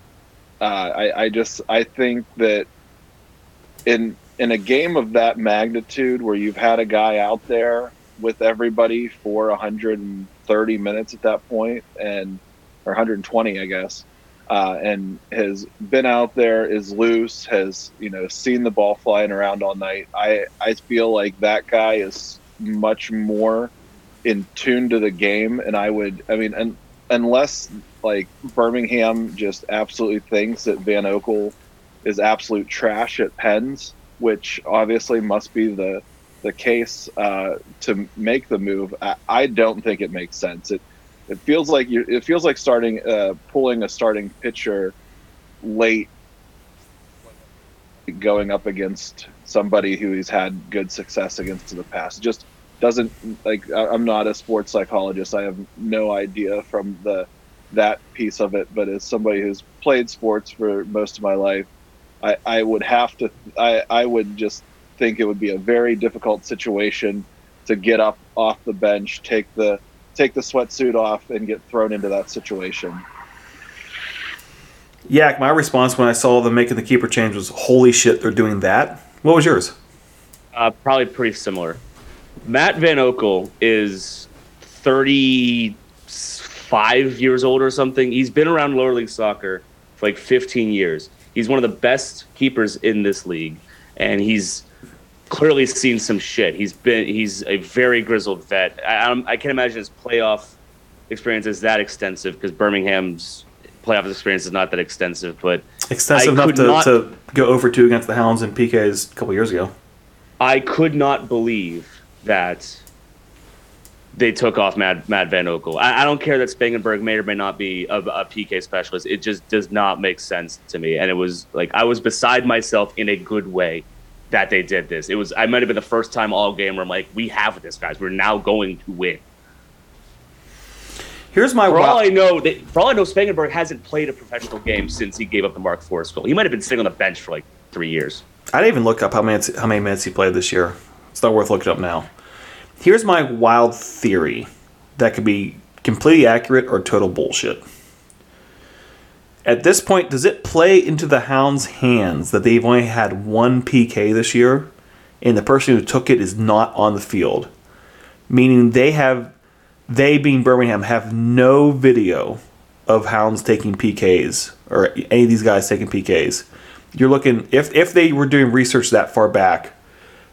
Uh, I, I just I think that in in a game of that magnitude, where you've had a guy out there with everybody for 130 minutes at that point, and or 120, I guess, uh, and has been out there, is loose, has you know seen the ball flying around all night. I I feel like that guy is much more in tune to the game, and I would, I mean, and unless like Birmingham just absolutely thinks that Van Oekel is absolute trash at pens, which obviously must be the the case uh, to make the move. I, I don't think it makes sense. It it feels like you it feels like starting uh, pulling a starting pitcher late going up against somebody who he's had good success against in the past. Just doesn't like I'm not a sports psychologist. I have no idea from the that piece of it, but as somebody who's played sports for most of my life, I, I would have to I, I would just think it would be a very difficult situation to get up off the bench, take the take the sweatsuit off and get thrown into that situation. Yak, my response when I saw them making the keeper change was, "Holy shit, they're doing that!" What was yours? Uh, probably pretty similar. Matt Van Oekel is 35 years old or something. He's been around lower league soccer for like 15 years. He's one of the best keepers in this league, and he's clearly seen some shit. He's been he's a very grizzled vet. I, I'm- I can't imagine his playoff experience is that extensive because Birmingham's playoff experience is not that extensive, but Extensive I enough to, not- to go over two against the Hounds and PKs a couple years ago. I could not believe that they took off Matt, Matt Van Oekel. I, I don't care that Spangenberg may or may not be a, a PK specialist. It just does not make sense to me. And it was like I was beside myself in a good way that they did this. It was I might have been the first time all game where I'm like, we have this, guys. We're now going to win. Here's my For all wild- I know, they, for all I know, Spangenberg hasn't played a professional game since he gave up the Mark Forrest goal. He might have been sitting on the bench for like three years. I didn't even look up how many how many minutes he played this year. It's not worth looking up now. Here's my wild theory that could be completely accurate or total bullshit. At this point, does it play into the Hounds' hands that they've only had one PK this year, and the person who took it is not on the field? Meaning they have, they being Birmingham, have no video of Hounds taking PKs or any of these guys taking PKs. You're looking if if they were doing research that far back,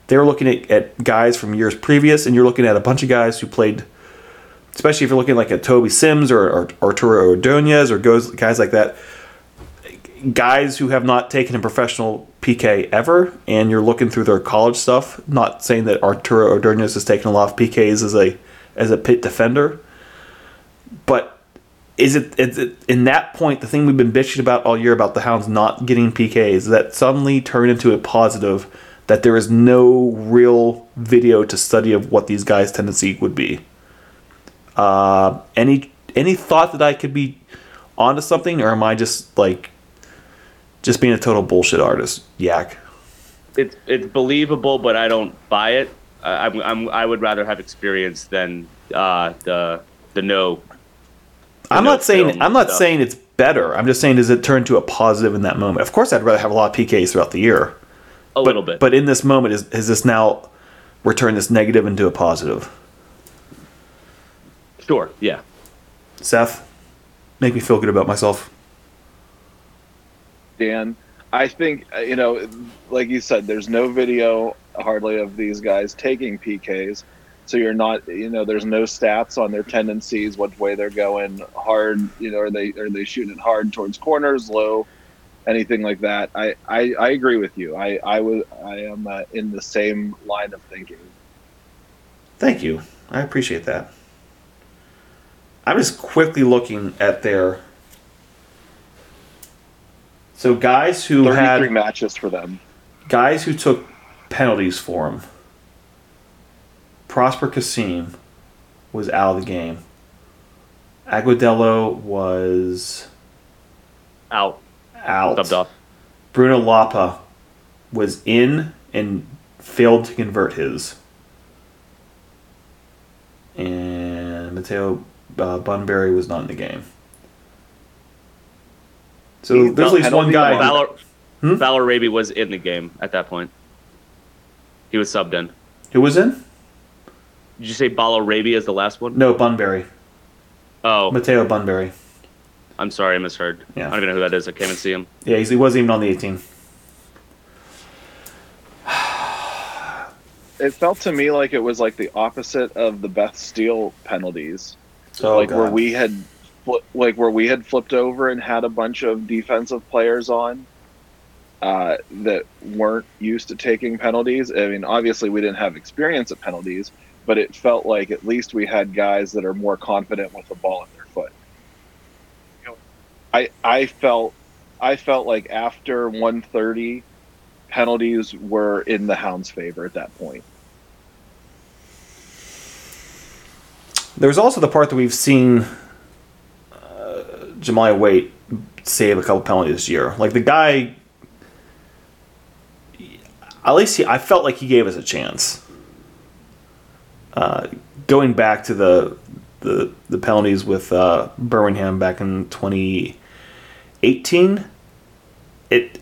they were looking at, at guys from years previous, and you're looking at a bunch of guys who played, especially if you're looking like at Toby Sims or, or Arturo Ordonez or goes guys like that, guys who have not taken a professional PK ever, and you're looking through their college stuff. Not saying that Arturo Ordonez has taken a lot of PKs as a as a pit defender, but is it, is it in that point the thing we've been bitching about all year about the Hounds not getting PKs that suddenly turn into a positive that there is no real video to study of what these guys' tendency would be. Uh, any any thought that I could be onto something, or am I just like just being a total bullshit artist? Yak. it's it's believable, but I don't buy it. I, I'm, I'm I would rather have experience than uh, the the no. I'm no not saying I'm not stuff. saying it's better. I'm just saying does it turn to a positive in that moment? Of course, I'd rather have a lot of PKs throughout the year. a But, little bit. But in this moment, is has this now returned this negative into a positive? Sure, yeah. Seth, make me feel good about myself. Dan. I think uh, you know, like you said, there's no video hardly of these guys taking PKs, so you're not, you know, there's no stats on their tendencies, what way they're going, hard, you know, are they are they shooting it hard towards corners, low, anything like that. I I, I agree with you. I I was I am uh, in the same line of thinking. Thank you. I appreciate that. I'm just quickly looking at their. So guys who had matches for them. guys who took penalties for him. Prosper Kasim was out of the game. Agudelo was Out, out. dubbed off. Bruno Lapa was in and failed to convert his. And Mateo uh, Bunbury was not in the game. So He's there's not at least one guy. one. Valor, Hmm? Valor Raby was in the game at that point. He was subbed in. Who was in? Did you say Balo Raby is the last one? No, Bunbury. Oh, Mateo Bunbury. I'm sorry, I misheard. Yeah. I don't even know who that is. I came and see him. Yeah, he's, he wasn't even on the 18. *sighs* It felt to me like it was like the opposite of the Beth Steel penalties. Oh, like where we had like where we had flipped over and had a bunch of defensive players on uh, that weren't used to taking penalties. I mean, obviously we didn't have experience at penalties, but it felt like at least we had guys that are more confident with the ball in their foot. I I felt I felt like after 130 penalties were in the Hounds' favor at that point. There's also the part that we've seen uh, Jahmali Waite save a couple penalties this year. Like the guy, at least he, I felt like he gave us a chance. Uh, going back to the the, the penalties with uh, Birmingham back in 2018, it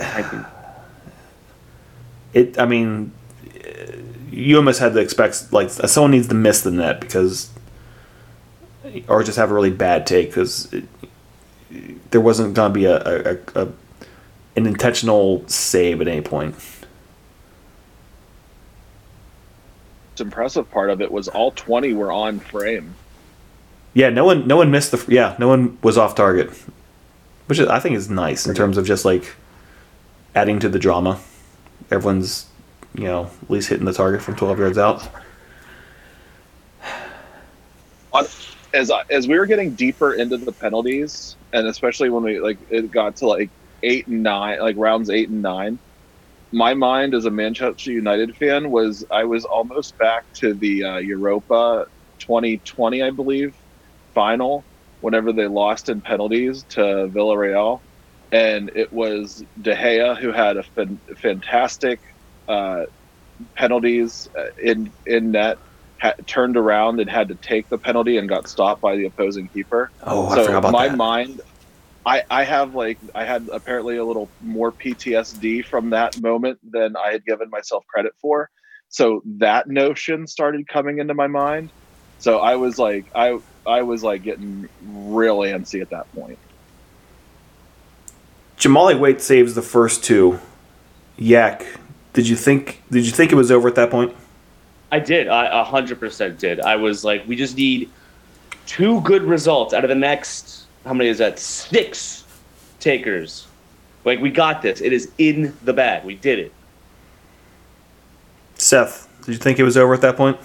it I mean, you almost had to expect like someone needs to miss the net because, or just have a really bad take because there wasn't going to be a, a, a, an intentional save at any point. The impressive part of it was all 20 were on frame. Yeah, no one no one missed the yeah no one was off target, which is, I think is nice in terms of just like adding to the drama. Everyone's you know at least hitting the target from 12 yards out. on as as we were getting deeper into the penalties, and especially when we like it got to like eight and nine, like rounds eight and nine, my mind as a Manchester United fan was I was almost back to the uh, Europa 2020, I believe, final whenever they lost in penalties to Villarreal, and it was De Gea who had a fan- fantastic uh, penalties uh, in in net ha- turned around and had to take the penalty and got stopped by the opposing keeper. Oh, I so forgot about that. So, my that. mind, I I have like I had apparently a little more PTSD from that moment than I had given myself credit for. So that notion started coming into my mind. So I was like I I was like getting real antsy at that point. Jahmali Waite saves the first two. Yak, did you think did you think it was over at that point? I did. I a hundred percent did. I was like, we just need two good results out of the next. How many is that? Six takers. Like we got this. It is in the bag. We did it. Seth, did you think it was over at that point?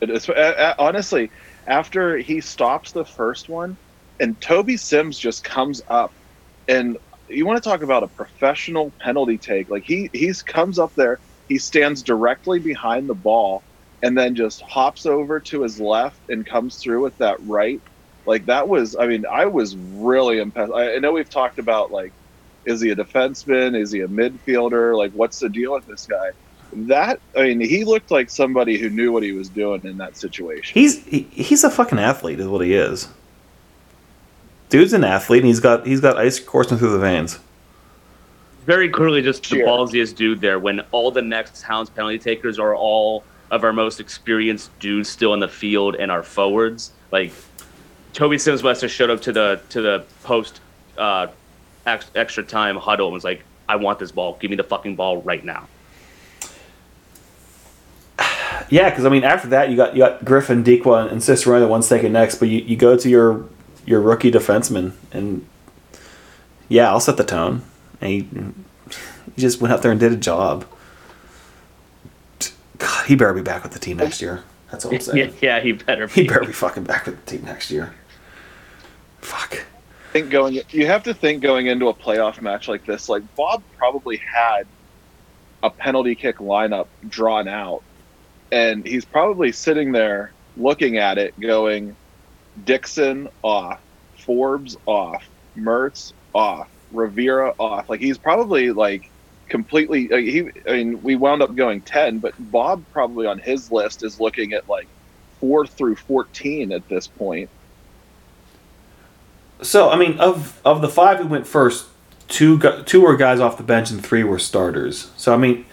It is, honestly, after he stops the first one, and Toby Sims just comes up, and you want to talk about a professional penalty take? Like he he's comes up there, he stands directly behind the ball, and then just hops over to his left and comes through with that right. Like that was, I mean, I was really impressed. I, I know we've talked about like Is he a defenseman? Is he a midfielder? Like, what's the deal with this guy? That I mean, he looked like somebody who knew what he was doing in that situation. He's he, he's a fucking athlete, is what he is. Dude's an athlete, and he's got he's got ice coursing through the veins. Very clearly, just the Sure. ballsiest dude there. When all the next Hounds penalty takers are all of our most experienced dudes still in the field and our forwards, like Toby Sims Wester showed up to the to the post uh, ex- extra time huddle and was like, "I want this ball. Give me the fucking ball right now." *sighs* Yeah, because I mean, after that, you got you got Griffin, Dikwa, and Cicerone. The one's taken next, but you, you go to your your rookie defenseman, and yeah, I'll set the tone. And he, he just went out there and did a job. God, he better be back with the team next year. That's all I'm *laughs* saying. yeah, he better He better be fucking back with the team next year. Fuck. think going you have to think going into a playoff match like this like bob probably had a penalty kick lineup drawn out and he's probably sitting there looking at it going dixon off forbes off mertz off Rovira off like he's probably like completely like, he i mean we wound up going 10 but bob probably on his list is looking at like 4 through 14 at this point So I mean, of of the five who went first, two two were guys off the bench and three were starters. So I mean,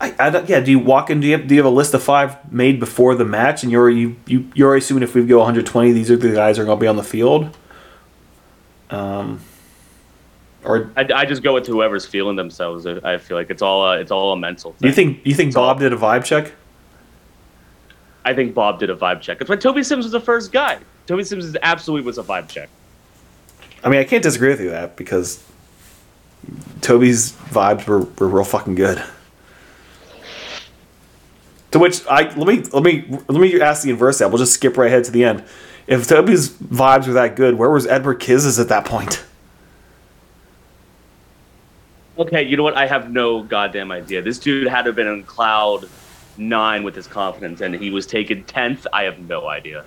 I, I yeah. Do you walk in? Do you have, do you have a list of five made before the match, and you're you you you're assuming if we go 120, these are the guys who are going to be on the field? Um, or I, I just go with whoever's feeling themselves. I feel like it's all a, it's all a mental. do you thing. think you think Bob did a vibe check? I think Bob did a vibe check. That's why Toby Sims was the first guy. Toby Sims is absolutely was a vibe check. I mean, I can't disagree with you that because Toby's vibes were, were real fucking good. To which I let me let me let me ask the inverse. That we'll just skip right ahead to the end. If Toby's vibes were that good, where was Edward Kiz's at that point? Okay, you know what? I have no goddamn idea. This dude had to have been in cloud nine with his confidence, and he was taken tenth. I have no idea.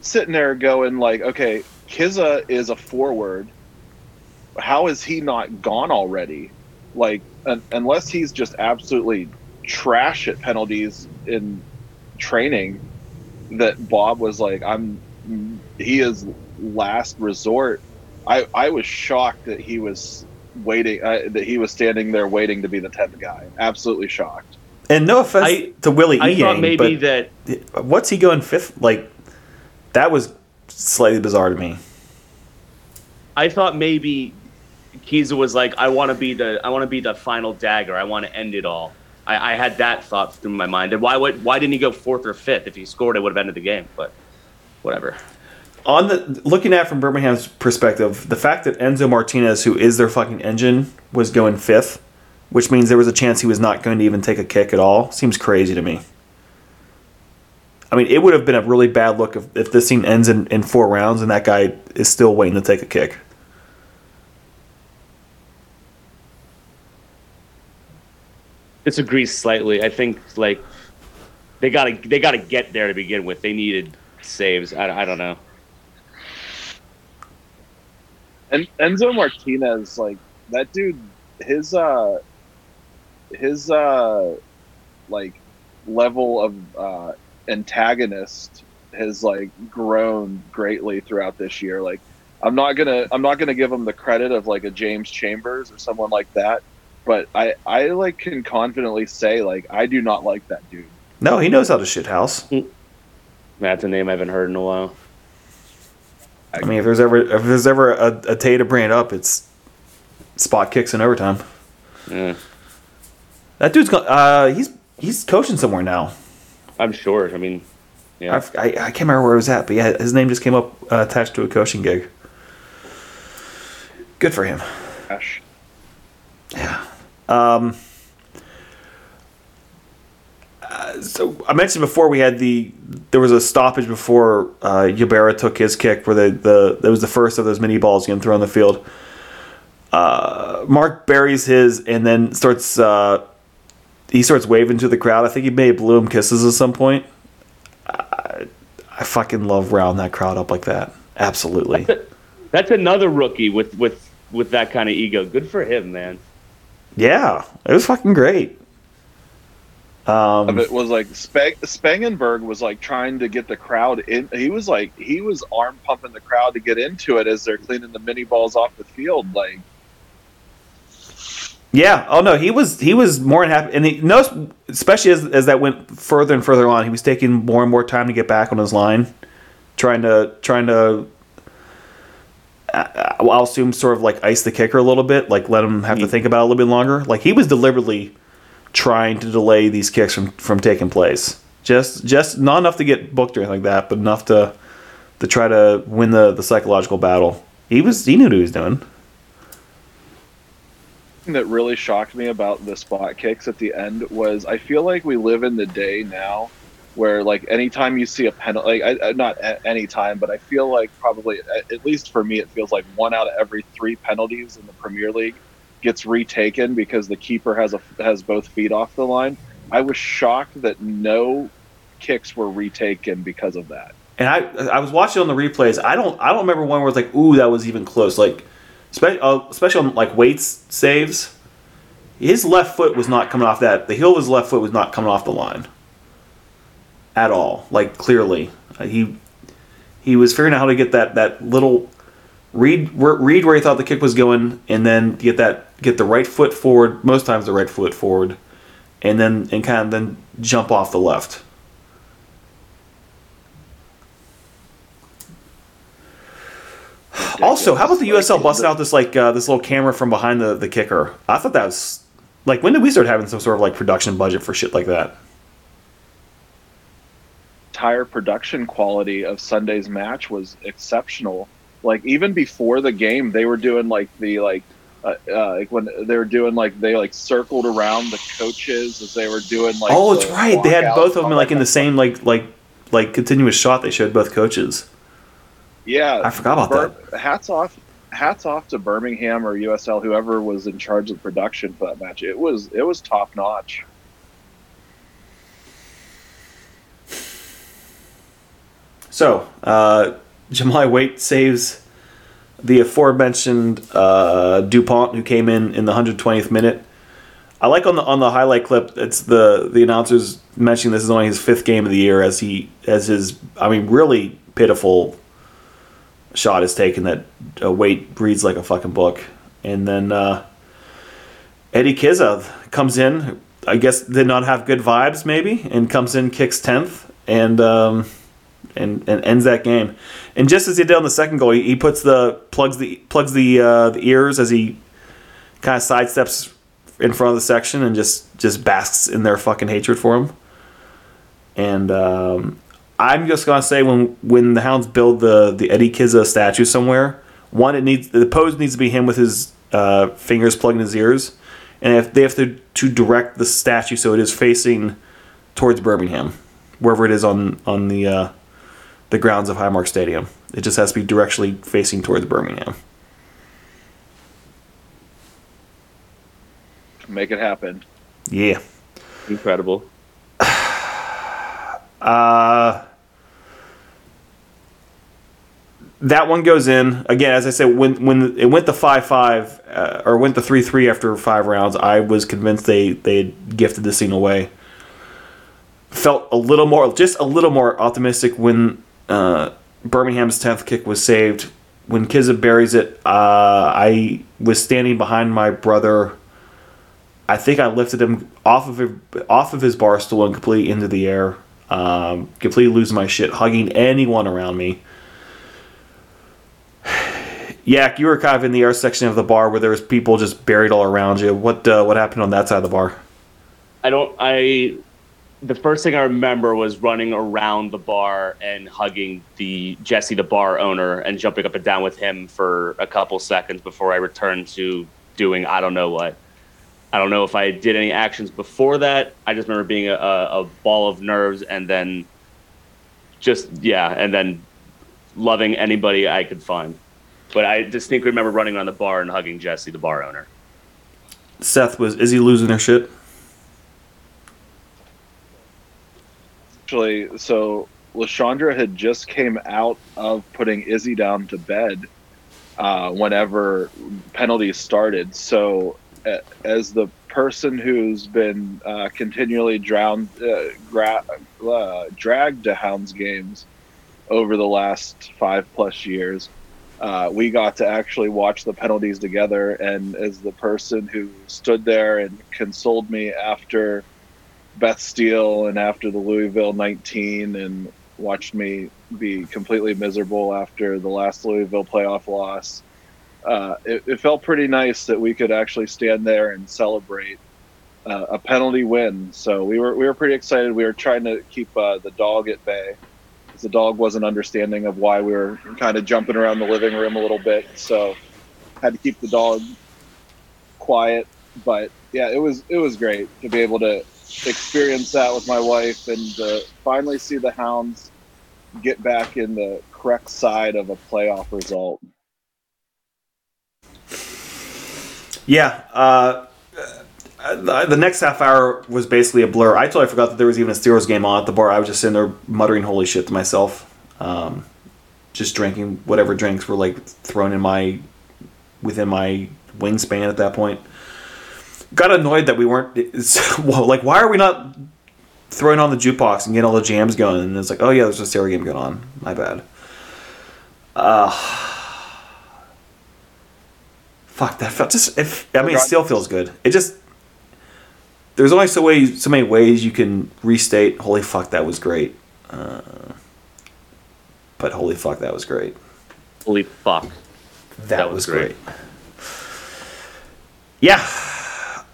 sitting there going like, okay, Kizza is a forward. How is he not gone already? Like, un- unless he's just absolutely trash at penalties in training, that Bob was like, I'm, he is last resort. I I was shocked that he was waiting, uh, that he was standing there waiting to be the tenth guy. Absolutely shocked. And no offense I- to Willie I thought Yang, maybe but that what's he going fifth? Like that was slightly bizarre to me. I thought maybe Kizza was like, I want to be the I want to be the final dagger. I want to end it all. I, I had that thought through my mind. And why would why didn't he go fourth or fifth? If he scored, it would have ended the game. But whatever. on the looking at from Birmingham's perspective, the fact that Enzo Martinez, who is their fucking engine, was going fifth, which means there was a chance he was not going to even take a kick at all, seems crazy to me. I mean, it would have been a really bad look if, if this scene ends in, in four rounds and that guy is still waiting to take a kick. Disagree slightly. I think like they gotta they gotta get there to begin with. They needed saves. I, I don't know. And Enzo Martinez, like that dude, his uh, his uh, like level of uh, antagonist has like grown greatly throughout this year. Like, I'm not gonna I'm not gonna give him the credit of like a James Chambers or someone like that, but I I like can confidently say like I do not like that dude. No, he knows how to shit house. That's a name I haven't heard in a while. I mean, if there's ever if there's ever a, a Tay to bring it up, it's spot kicks in overtime. Yeah, That dude's got uh, he's he's coaching somewhere now. I'm sure. I mean, yeah. I've- I, I can't remember where it was at, but yeah, his name just came up uh, attached to a coaching gig. Good for him. Gosh. Um, so I mentioned before we had the there was a stoppage before uh, Ybarra took his kick where the the that was the first of those mini balls getting thrown on the field. Uh, Mark buries his and then starts uh, he starts waving to the crowd. I think he may blew him kisses at some point. I, I fucking love round that crowd up like that. Absolutely. That's another rookie with with with that kind of ego. Good for him, man. Yeah, it was fucking great. of Um, it was like Speng- Spangenberg was like trying to get the crowd in. He was like he was arm pumping the crowd to get into it as they're cleaning the mini balls off the field. Like yeah. Oh no, he was he was more than happy, and he noticed, especially as as that went further and further on, he was taking more and more time to get back on his line, trying to trying to. Uh, I'll assume sort of like ice the kicker a little bit, like let him have to think about it a little bit longer. Like he was deliberately trying to delay these kicks from from taking place. Just just not enough to get booked or anything like that, but enough to to try to win the the psychological battle. He was he knew what he was doing. that really shocked me about the spot kicks at the end was I feel like we live in the day now where like anytime you see a penalty, like I, not a- any time, but I feel like probably at least for me, it feels like one out of every three penalties in the Premier League gets retaken because the keeper has a has both feet off the line. I was shocked that no kicks were retaken because of that. And I I was watching on the replays. I don't I don't remember one where it's like, ooh, that was even close. Like, especially uh, especially on like Waite's saves, his left foot was not coming off that. The heel of his left foot was not coming off the line at all. Like clearly, Uh, he he was figuring out how to get that that little read where, read where he thought the kick was going, and then get that get the right foot forward. Most times the right foot forward, and then and kind of then jump off the left. *sighs* Also, how about the USL busting out this like uh, this little camera from behind the, the kicker? I thought that was like when did we start having some sort of like production budget for shit like that? Entire production quality of Sunday's match was exceptional. Like even before the game, they were doing like the like uh, uh, like when they were doing like they like circled around the coaches as they were doing like. oh, it's the right. They had both of them like in the same like like like continuous shot. They showed both coaches. Yeah, I forgot about that. Hats off, hats off to Birmingham or USL, whoever was in charge of production for that match. It was it was top notch. So, uh, Jahmali Waite saves the aforementioned uh, Dupont, who came in in the 120th minute. I like on the on the highlight clip. It's the the announcers mentioning this is only his fifth game of the year as he as his I mean really pitiful shot is taken that uh, Waite reads like a fucking book, and then uh, Eddie Kizza comes in. I guess did not have good vibes maybe, and comes in kicks tenth and. Um, and, and ends that game. And just as he did on the second goal, he, he puts the plugs the plugs the uh, the ears as he kind of sidesteps in front of the section and just just basks in their fucking hatred for him. And um, I'm just gonna say when when the Hounds build the the Eddie Kizza statue somewhere, one it needs the pose needs to be him with his uh, fingers plugged in his ears, and if they have to to direct the statue so it is facing towards Birmingham, wherever it is on on the uh, the grounds of Highmark Stadium. It just has to be directionally facing towards Birmingham. Make it happen. Yeah. Incredible. *sighs* Uh, that one goes in again. As I said, when when it went to five five uh, or went to three three after five rounds, I was convinced they they had gifted the scene away. Felt a little more, just a little more optimistic when uh, Birmingham's tenth kick was saved. When Kizza buries it, uh, I was standing behind my brother. I think I lifted him off of off of his bar stool and completely into the air. Um, completely losing my shit, hugging anyone around me. *sighs* Yak, you were kind of in the air section of the bar where there was people just buried all around you. What uh, what happened on that side of the bar? I don't. I. The first thing I remember was running around the bar and hugging the Jesse, the bar owner, and jumping up and down with him for a couple seconds before I returned to doing I don't know what. I don't know if I did any actions before that. I just remember being a, a, ball of nerves and then just yeah, and then loving anybody I could find. But I distinctly remember running around the bar and hugging Jesse, the bar owner. Seth was is he losing their shit? Actually, so Lashandra had just came out of putting Izzy down to bed, uh, whenever penalties started. So, as the person who's been uh, continually drowned, uh, gra- uh, dragged to Hounds games over the last five plus years, uh, we got to actually watch the penalties together. And as the person who stood there and consoled me after Beth Steel and after the Louisville 19 and watched me be completely miserable after the last Louisville playoff loss. Uh, it, it, felt pretty nice that we could actually stand there and celebrate uh, a penalty win. So we were we were pretty excited. We were trying to keep uh, the dog at bay. The dog wasn't understanding of why we were kind of jumping around the living room a little bit. So had to keep the dog quiet. But yeah, it was it was great to be able to experience that with my wife and uh, finally see the Hounds get back in the correct side of a playoff result. Yeah, uh, uh, the next half hour was basically a blur. I totally forgot that there was even a Steelers game on at the bar. I was just sitting there muttering "Holy shit" to myself, um, just drinking whatever drinks were like thrown in my within my wingspan at that point got annoyed that we weren't *laughs* well, like why are we not throwing on the jukebox and getting all the jams going? And it's like oh yeah there's a stereo game going on. My bad. Uh fuck that felt just if i mean it still feels good. It just there's only so way so many ways you can restate holy fuck that was great. Uh, but holy fuck that was great. Holy fuck. That, that was, was great. great. Yeah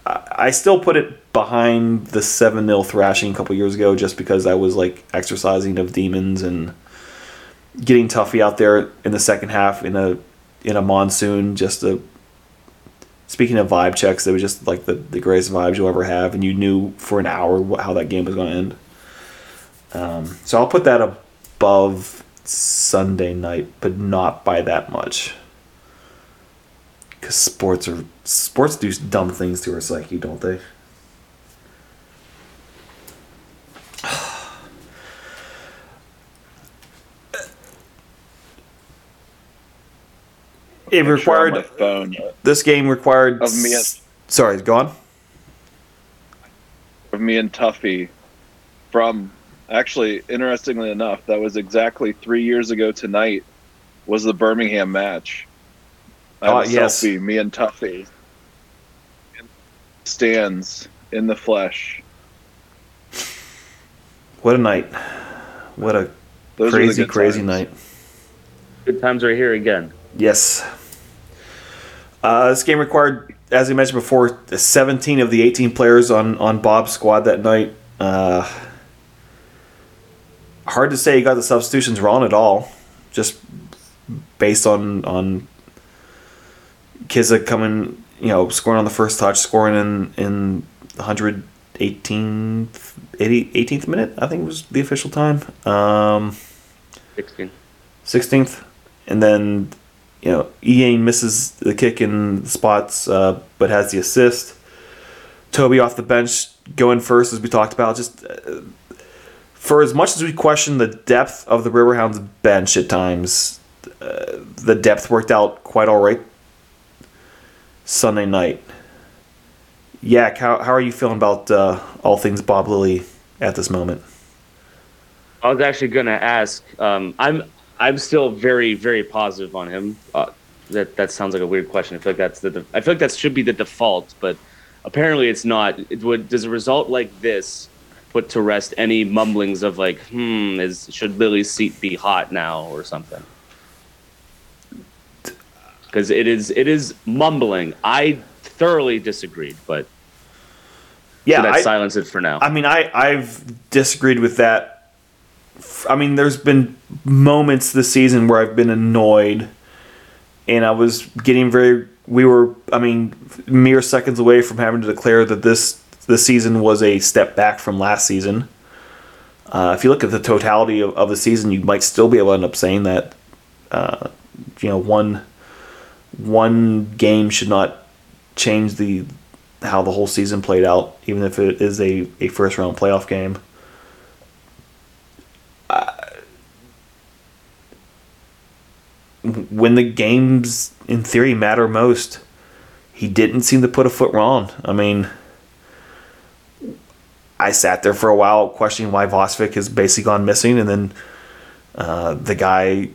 I still put it behind the 7 0 thrashing a couple years ago just because I was like exercising of demons and getting Tuffy out there in the second half in a in a monsoon. Just a speaking of vibe checks it was just like the, the greatest vibes you'll ever have and you knew for an hour what, how that game was going to end. Um, so i'll put that above sunday night but not by that much because sports are sports do dumb things to our psyche, don't they? it required phone. this game required of me. sorry, go on. Of me and Tuffy from actually, interestingly enough, that was exactly three years ago tonight. Was the Birmingham match? I uh, yes. selfie, me and Tuffy stands in the flesh. What a night! What a Those crazy, crazy times. night. Good times are here again. Yes. Uh, this game required, as I mentioned before, 17 of the 18 players on, on Bob's squad that night. Uh, hard to say he got the substitutions wrong at all, just based on on Kizza coming, you know, scoring on the first touch, scoring in in 118th 18th minute, I think was the official time. Um, 16th. 16th. And then, you know, Ian misses the kick in spots, uh, but has the assist. Toby off the bench going first, as we talked about. Just uh, for as much as we question the depth of the Riverhounds bench at times, uh, the depth worked out quite all right Sunday night. Yak, how, how are you feeling about uh, all things Bob Lilley at this moment? I was actually going to ask. Um, I'm I'm still very very positive on him. Uh, that that sounds like a weird question. I feel like that's the I feel like that should be the default, but apparently it's not. It would does a result like this put to rest any mumblings of like, hmm, is should Lilley's seat be hot now or something? Because it is it is mumbling. I thoroughly disagreed, but yeah, so I silence it for now. I mean, I I've disagreed with that. I mean, there's been moments this season where I've been annoyed, and I was getting very. We were, I mean, mere seconds away from having to declare that this this season was a step back from last season. Uh, if you look at the totality of, of the season, you might still be able to end up saying that, uh, you know, one one game should not change the how the whole season played out, even if it is a, a first round playoff game. when the games in theory matter most, he didn't seem to put a foot wrong. I mean, I sat there for a while questioning why Vosvik has basically gone missing, and then uh, the guy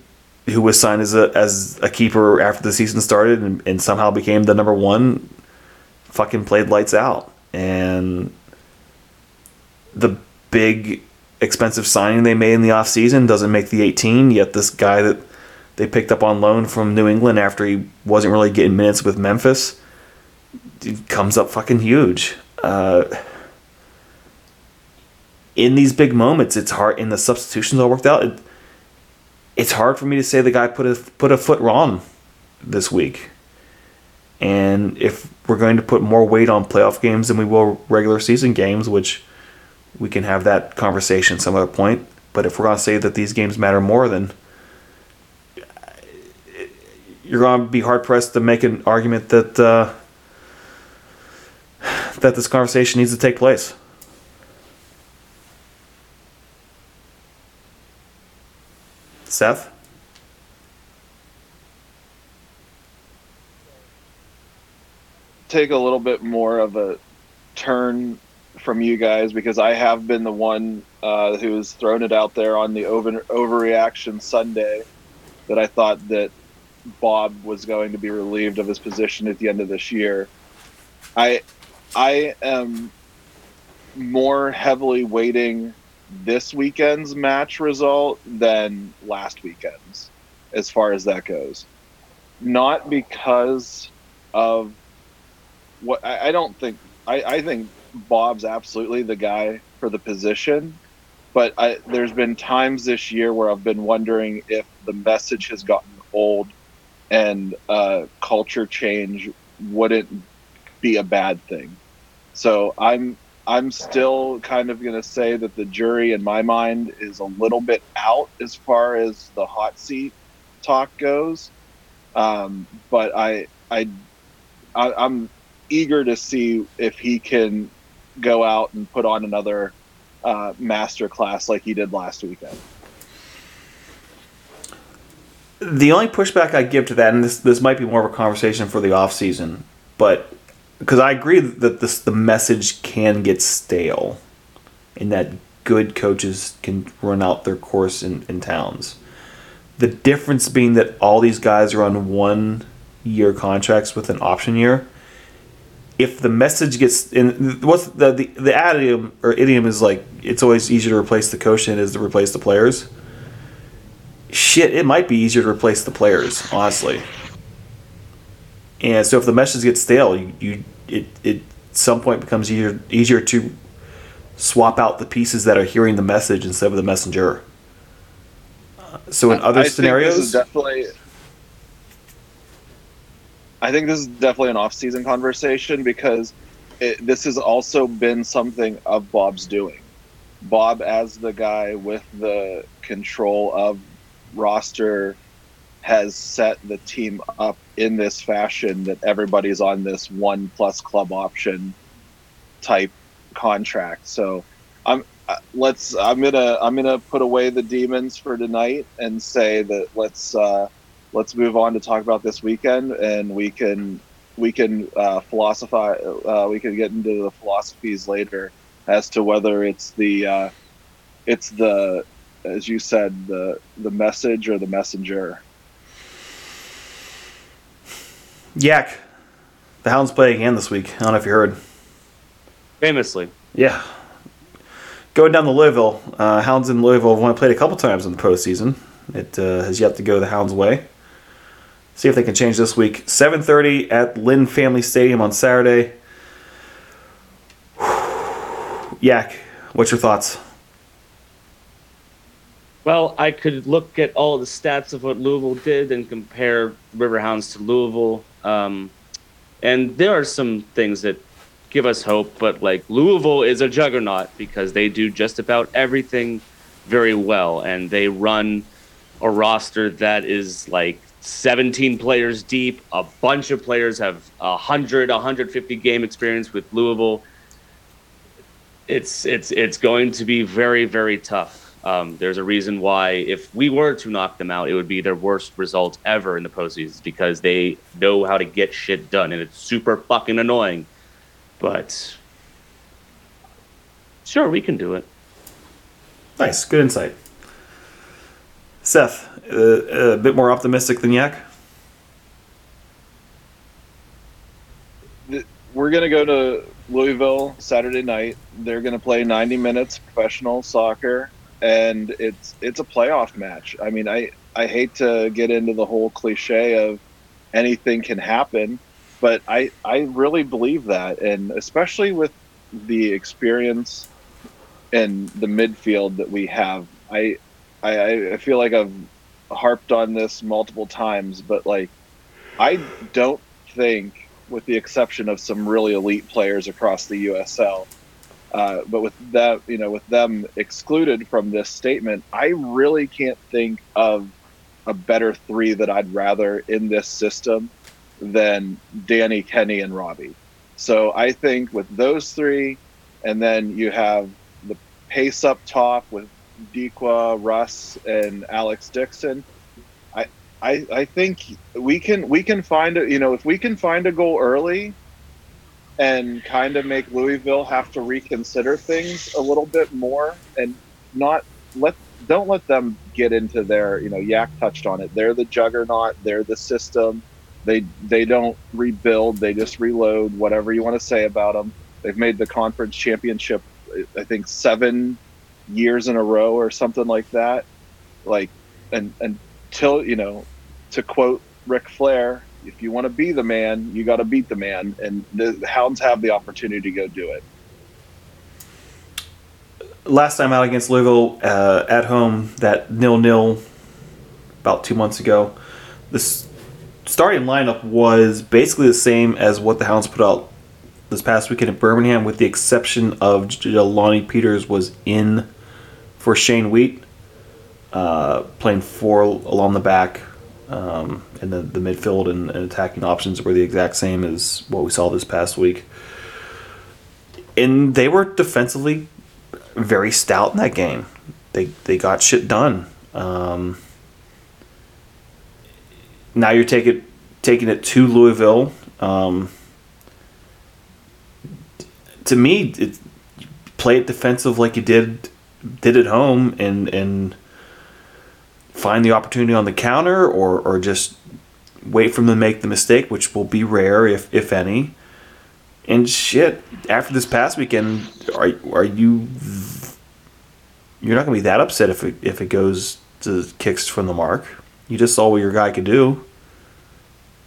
who was signed as a as a keeper after the season started and, and somehow became the number one fucking played lights out. And the big expensive signing they made in the offseason doesn't make the 18, yet this guy that they picked up on loan from New England after he wasn't really getting minutes with Memphis comes up fucking huge. Uh, in these big moments, it's hard. In the substitutions all worked out. It, it's hard for me to say the guy put a put a foot wrong this week. And if we're going to put more weight on playoff games than we will regular season games, which we can have that conversation some other point. But if we're going to say that these games matter more, then you're going to be hard pressed to make an argument that uh, that this conversation needs to take place. Seth? Take a little bit more of a turn from you guys because I have been the one uh, who's thrown it out there on the over overreaction Sunday that I thought that Bob was going to be relieved of his position at the end of this year. I I am more heavily weighting this weekend's match result than last weekend's as far as that goes. Not because of what I, I don't think I, I think Bob's absolutely the guy for the position. But I, there's been times this year where I've been wondering if the message has gotten old and uh, culture change wouldn't be a bad thing. So I'm I'm still kind of going to say that the jury in my mind is a little bit out as far as the hot seat talk goes. Um, but I, I, I I'm eager to see if he can go out and put on another uh, master class like he did last weekend. The only pushback I give to that, and this this might be more of a conversation for the off season, but because I agree that this the message can get stale, and that good coaches can run out their course in, in towns. The difference being that all these guys are on one year contracts with an option year if the message gets in what's the, the the idiom or idiom is like it's always easier to replace the coach than it is to replace the players shit it might be easier to replace the players honestly and so if the message gets stale you, you it, it at some point becomes easier easier to swap out the pieces that are hearing the message instead of the messenger uh, so in other I scenarios definitely I think this is definitely an off-season conversation because it, this has also been something of Bob's doing. Bob, as the guy with the control of roster, has set the team up in this fashion that everybody's on this one plus club option type contract. So I'm uh, let's I'm gonna I'm gonna put away the demons for tonight and say that let's. Uh, let's move on to talk about this weekend, and we can we can uh, philosophize. Uh, we can get into the philosophies later as to whether it's the uh, it's the as you said the the message or the messenger. Yak, the Hounds play again this week. I don't know if you heard. Famously. Yeah. Going down to Louisville, uh, Hounds in Louisville have only played a couple times in the postseason. It uh, has yet to go the Hounds' way. See if they can change this week. 7:30 at Lynn Family Stadium on Saturday. *sighs* Yak, what's your thoughts? Well, I could look at all the stats of what Louisville did and compare Riverhounds to Louisville. Um, and there are some things that give us hope, but like Louisville is a juggernaut because they do just about everything very well and they run a roster that is like 17 players deep. A bunch of players have 100, 150 game experience with Louisville. It's it's it's going to be very very tough. Um, there's a reason why, if we were to knock them out, it would be their worst result ever in the postseason because they know how to get shit done, and it's super fucking annoying. But sure, we can do it. Nice, good insight. Seth, uh, a bit more optimistic than Yak. We're gonna go to Louisville Saturday night. They're gonna play 90 minutes professional soccer, and it's it's a playoff match. I mean, I I hate to get into the whole cliche of anything can happen, but I I really believe that, and especially with the experience and the midfield that we have, I I, I feel like I've harped on this multiple times, but like I don't think, with the exception of some really elite players across the USL, uh, but with that, you know, with them excluded from this statement, I really can't think of a better three that I'd rather in this system than Danny, Kenny, and Robbie. So I think with those three, and then you have the pace up top with Dikwa, Russ, and Alex Dixon. I, I I think we can we can find a you know if we can find a goal early and kind of make Louisville have to reconsider things a little bit more and not let don't let them get into their you know Yak touched on it. They're the juggernaut. They're the system. They they don't rebuild. They just reload whatever you want to say about them they've made the conference championship I think seven years in a row or something like that. Like and until you know to quote Ric Flair if you want to be the man, you got to beat the man, and the Hounds have the opportunity to go do it. Last time out against Louisville uh, at home, that nil nil about two months ago, this starting lineup was basically the same as what the Hounds put out this past weekend in Birmingham, with the exception of Jelani Peters was in for Shane Wiedt, uh, playing four along the back um, and the, the midfield and, and, attacking options were the exact same as what we saw this past week. And they were defensively very stout in that game. They they got shit done. Um, now you're taking taking it to Louisville. Um, to me, play it defensive like you did did at home, and and find the opportunity on the counter or, or just wait for them to make the mistake, which will be rare if, if any. And shit, after this past weekend, are, are you you're not gonna be that upset if it if it goes to kicks from the mark. You just saw what your guy could do.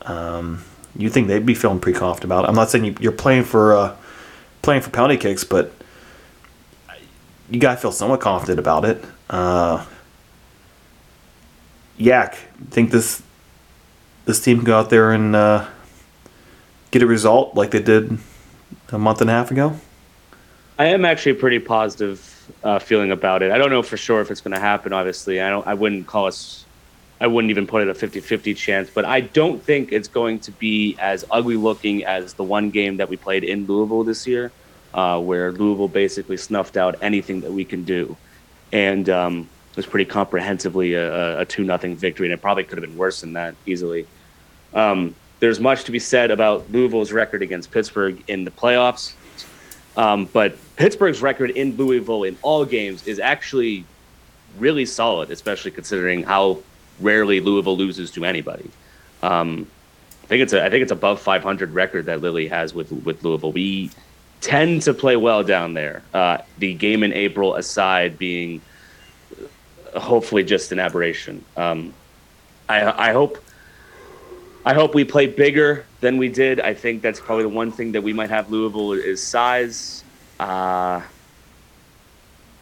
Um, you think they'd be feeling pretty confident about it. I'm not saying you, are playing for uh, playing for penalty kicks, but you gotta feel somewhat confident about it. Uh, Yak, think this this team can go out there and uh, get a result like they did a month and a half ago? I am actually pretty positive uh, feeling about it. I don't know for sure if it's going to happen. Obviously, I don't. I wouldn't call us. I wouldn't even put it a 50-50 chance, but I don't think it's going to be as ugly looking as the one game that we played in Louisville this year, uh, where Louisville basically snuffed out anything that we can do, and um, was pretty comprehensively a, a two nothing victory, and it probably could have been worse than that easily. Um, there's much to be said about Louisville's record against Pittsburgh in the playoffs, um, but Pittsburgh's record in Louisville in all games is actually really solid, especially considering how rarely Louisville loses to anybody. Um, I think it's a I think it's above 500 record that Lilley has with with Louisville. We tend to play well down there. Uh, the game in April aside being hopefully just an aberration. Um, I, I hope I hope we play bigger than we did. I think that's probably the one thing that we might have Louisville is size. Uh,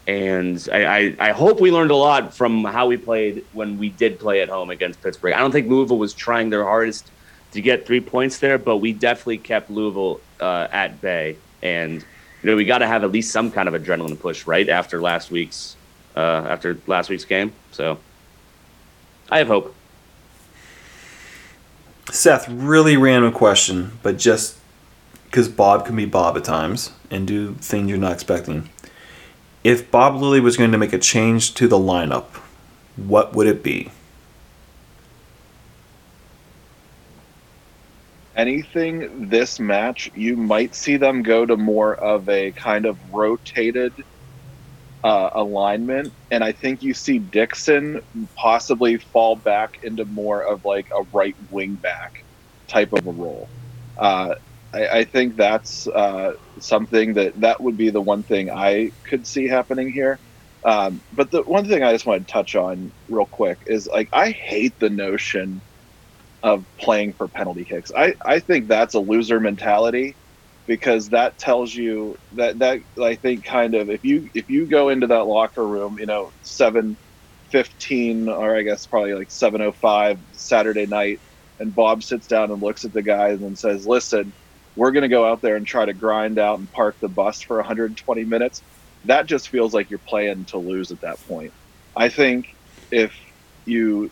and I, I, I, hope we learned a lot from how we played when we did play at home against Pittsburgh. I don't think Louisville was trying their hardest to get three points there, but we definitely kept Louisville uh, at bay. And you know we got to have at least some kind of adrenaline push right after last week's uh, after last week's game. So I have hope. Seth, really random question, but just because Bob can be Bob at times and do things you're not expecting. if Bob Lilley was going to make a change to the lineup, what would it be? anything this match, you might see them go to more of a kind of rotated uh, alignment, and I think you see Dixon possibly fall back into more of like a right wing back type of a role. Uh, I, I, think that's uh, something that that would be the one thing I could see happening here. Um, but the one thing I just want to touch on real quick is like I hate the notion of playing for penalty kicks. I, I think that's a loser mentality because that tells you that that I think kind of if you if you go into that locker room, you know, seven fifteen or I guess probably like seven oh five Saturday night, and Bob sits down and looks at the guys and says, "Listen, we're going to go out there and try to grind out and park the bus for 120 minutes." That just feels like you're playing to lose at that point. I think if you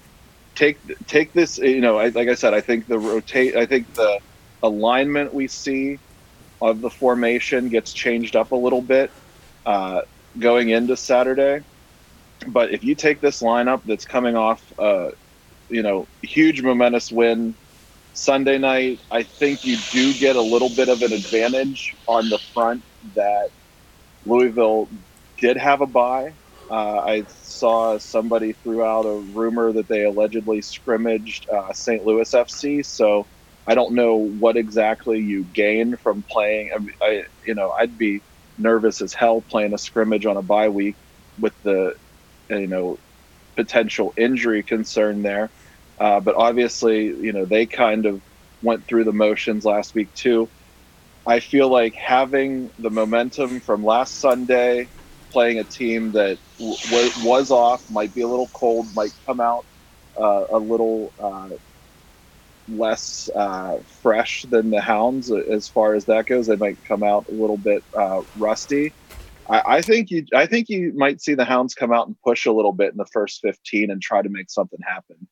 take take this. You know, I, like I said, I think the rotate. I think the alignment we see of the formation gets changed up a little bit uh, going into Saturday. But if you take this lineup that's coming off, uh, you know, huge momentous win Sunday night, I think you do get a little bit of an advantage on the front that Louisville did have a buy. Uh, I saw somebody threw out a rumor that they allegedly scrimmaged uh, St. Louis FC. So I don't know what exactly you gain from playing. I, I, you know, I'd be nervous as hell playing a scrimmage on a bye week with the, you know, potential injury concern there. Uh, but obviously, you know, they kind of went through the motions last week too. I feel like having the momentum from last Sunday playing a team that w- was off, might be a little cold, might come out uh, a little uh, less uh, fresh than the Hounds as far as that goes. They might come out a little bit uh, rusty. I, I, think you, I think you might see the Hounds come out and push a little bit in the first fifteen and try to make something happen.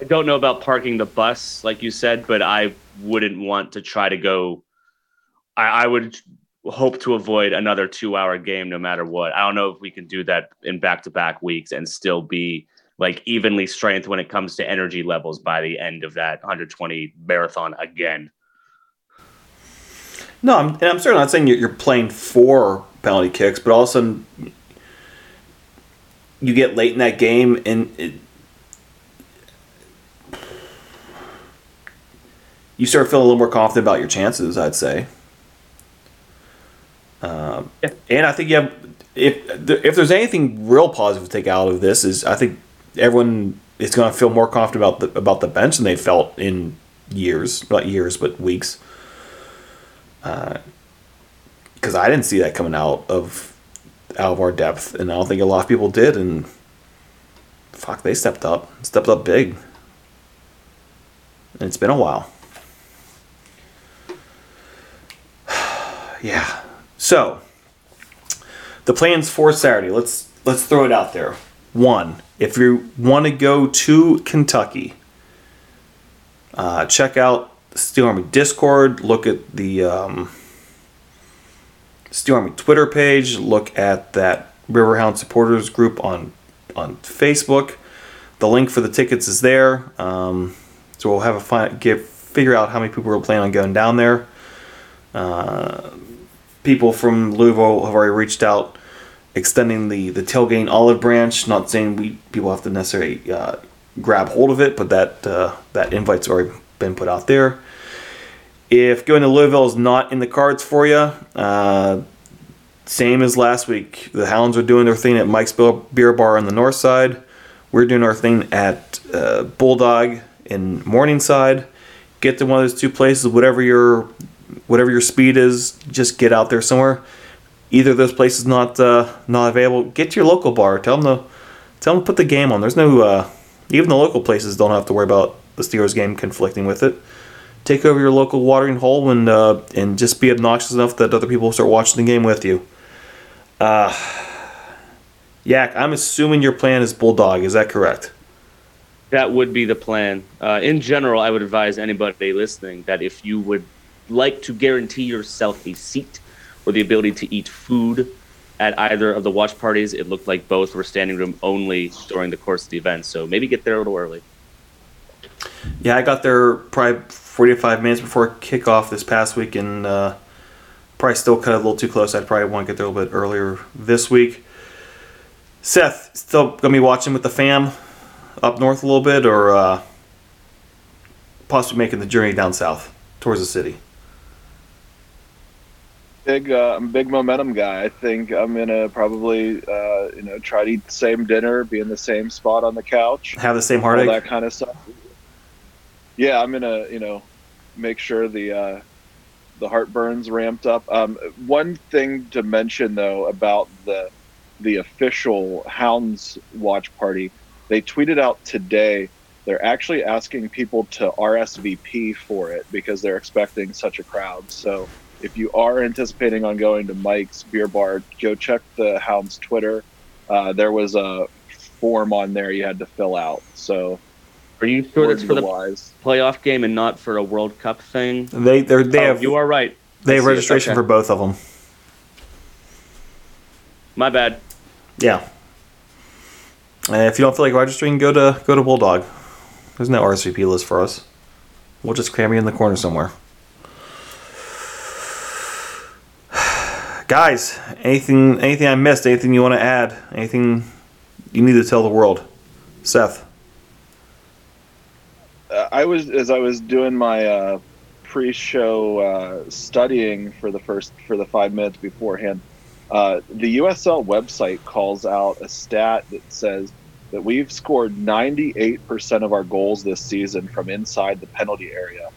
I don't know about parking the bus, like you said, but I wouldn't want to try to go. I, I would hope to avoid another two hour game no matter what. I don't know if we can do that in back to back weeks and still be like evenly strength when it comes to energy levels by the end of that 120 marathon again. No, I'm, and I'm certainly not saying you're playing four penalty kicks, but all of a sudden you get late in that game and it, you start feeling a little more confident about your chances. I'd say. Um, yeah. And I think you have if if there's anything real positive to take out of this is I think everyone is going to feel more confident about the about the bench than they felt in years, not years, but weeks. Because uh, I didn't see that coming out of out of our depth, and I don't think a lot of people did. And fuck, they stepped up, stepped up big. And it's been a while. *sighs* yeah. So, the plans for Saturday. Let's let's throw it out there. One, if you want to go to Kentucky, uh, check out Steel Army Discord. Look at the um, Steel Army Twitter page. Look at that Riverhound supporters group on on Facebook. The link for the tickets is there. Um, so we'll have a find, get figure out how many people are planning on going down there. Uh, people from Louisville have already reached out, extending the the tailgate olive branch. Not saying we people have to necessarily uh, grab hold of it, but that uh, that invite's already been put out there. If going to Louisville is not in the cards for you, uh, same as last week. The Hounds are doing their thing at Mike's Beer Bar on the north side. We're doing our thing at uh, Bulldog in Morningside. Get to one of those two places, whatever your whatever your speed is, just get out there somewhere. Either those places not uh, not available, get to your local bar. Tell them to tell them to put the game on. There's no uh, even the local places don't have to worry about the Steelers game conflicting with it. Take over your local watering hole and uh, and just be obnoxious enough that other people start watching the game with you. Uh, Yak, I'm assuming your plan is Bulldog. Is that correct? That would be the plan. Uh, in general, I would advise anybody listening that if you would like to guarantee yourself a seat or the ability to eat food at either of the watch parties. It looked like both were standing room only during the course of the event, so maybe get there a little early. Yeah, I got there probably 45 minutes before kickoff this past week, and uh, probably still cut a little too close. I'd probably want to get there a little bit earlier this week. Seth, still gonna be watching with the fam up north a little bit, or uh, possibly making the journey down south towards the city. Big, uh, I'm a big momentum guy. I think I'm gonna probably, uh, you know, try to eat the same dinner, be in the same spot on the couch, Have the same all heartache. that kind of stuff. Yeah, I'm gonna, you know, make sure the uh, the heartburn's ramped up. Um, one thing to mention though about the the official Hounds watch party, they tweeted out today. They're actually asking people to RSVP for it because they're expecting such a crowd. So if you are anticipating on going to Mike's Beer Bar, go check the Hounds Twitter. Uh, there was a form on there you had to fill out. So Are you sure that's for the wise. playoff game and not for a World Cup thing? They they're, Oh, have you are right. they I have registration Okay. for both of them. My bad. Yeah. And if you don't feel like registering, go to go to Bulldog. There's no RSVP list for us. We'll just cram you in the corner somewhere. Guys, anything anything I missed? Anything you want to add? Anything you need to tell the world? Seth. Uh, I was as I was doing my uh, pre-show uh, studying for the first for the five minutes beforehand. Uh, the USL website calls out a stat that says that we've scored 98% of our goals this season from inside the penalty area,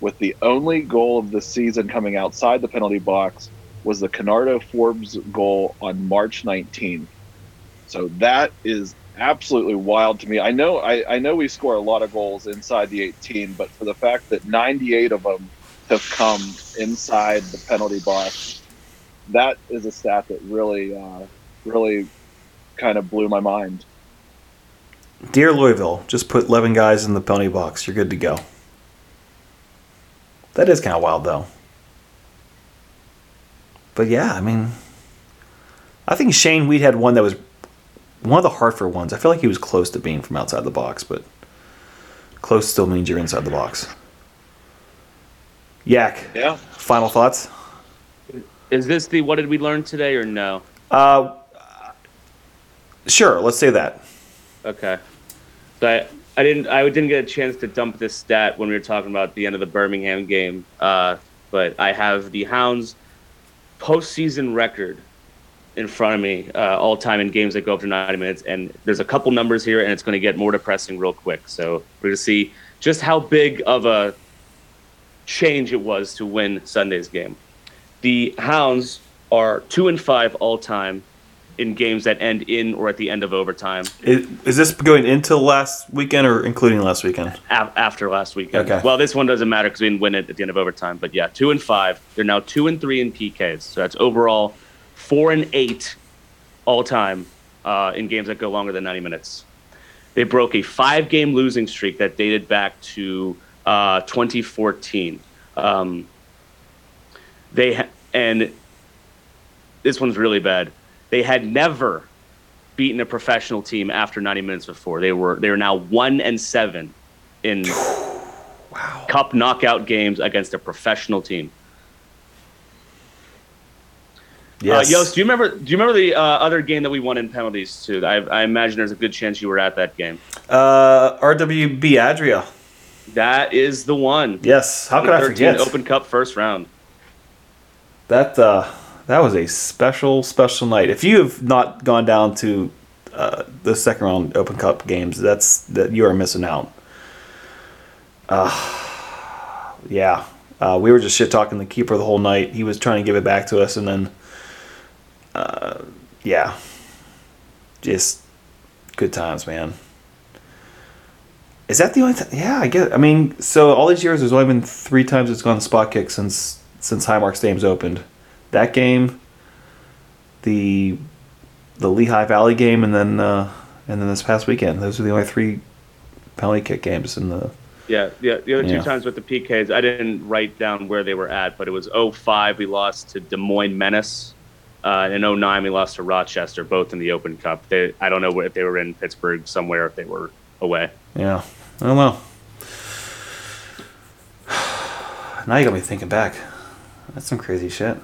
with the only goal of the season coming outside the penalty box was the Kenardo Forbes goal on March 19th. So that is absolutely wild to me. I know I, I know we score a lot of goals inside the 18, but for the fact that 98 of them have come inside the penalty box, that is a stat that really uh, really kind of blew my mind. Dear Louisville, just put 11 guys in the penalty box. You're good to go. That is kind of wild, though. But yeah, I mean, I think Shane Wiedt had one that was one of the Hartford ones. I feel like he was close to being from outside the box, but close still means you're inside the box. Yak, Yeah. final thoughts? Is this the what did we learn today or no? Uh, sure, let's say that. Okay. So I, I didn't I didn't get a chance to dump this stat when we were talking about the end of the Birmingham game. Uh, but I have the Hounds postseason record in front of me, uh, all time in games that go up to 90 minutes. And there's a couple numbers here, and it's going to get more depressing real quick. So we're going to see just how big of a change it was to win Sunday's game. The Hounds are two and five all time in games that end in or at the end of overtime. Is, is this going into last weekend or including last weekend? af- after last weekend. Okay. Well, this one doesn't matter because we didn't win it at the end of overtime. But yeah, two and five. They're now two and three in PKs. So that's overall four and eight all time uh, in games that go longer than 90 minutes. They broke a five game losing streak that dated back to uh, 2014. Um, they ha- and this one's really bad. They had never beaten a professional team after 90 minutes before. They were they are now one and seven in cup knockout games against a professional team. Yes. Uh, Yost, do you remember? Do you remember the uh, other game that we won in penalties too? I, I imagine there's a good chance you were at that game. Uh, RWB Adria. That is the one. Yes. How could I 13 forget? Open Cup first round. That uh, that was a special, special night. If you have not gone down to uh, the second round Open Cup games, that's that you are missing out. Uh, yeah, uh, we were just shit talking the keeper the whole night. He was trying to give it back to us, and then, uh, yeah, just good times, man. Is that the only time? Yeah, I guess. I mean, so all these years, there's only been three times it's gone spot kick since since Highmark Stadium's opened. That game, the the Lehigh Valley game, and then uh, and then this past weekend. Those are the only three penalty kick games in the Yeah, yeah. The other two times with the PKs, I didn't write down where they were at, but it was 05 we lost to Des Moines Menace. Uh, and in 09 we lost to Rochester, both in the Open Cup. They, I don't know if they were in Pittsburgh somewhere, if they were away. Yeah. I don't know. *sighs* Now you got me thinking back. That's some crazy shit.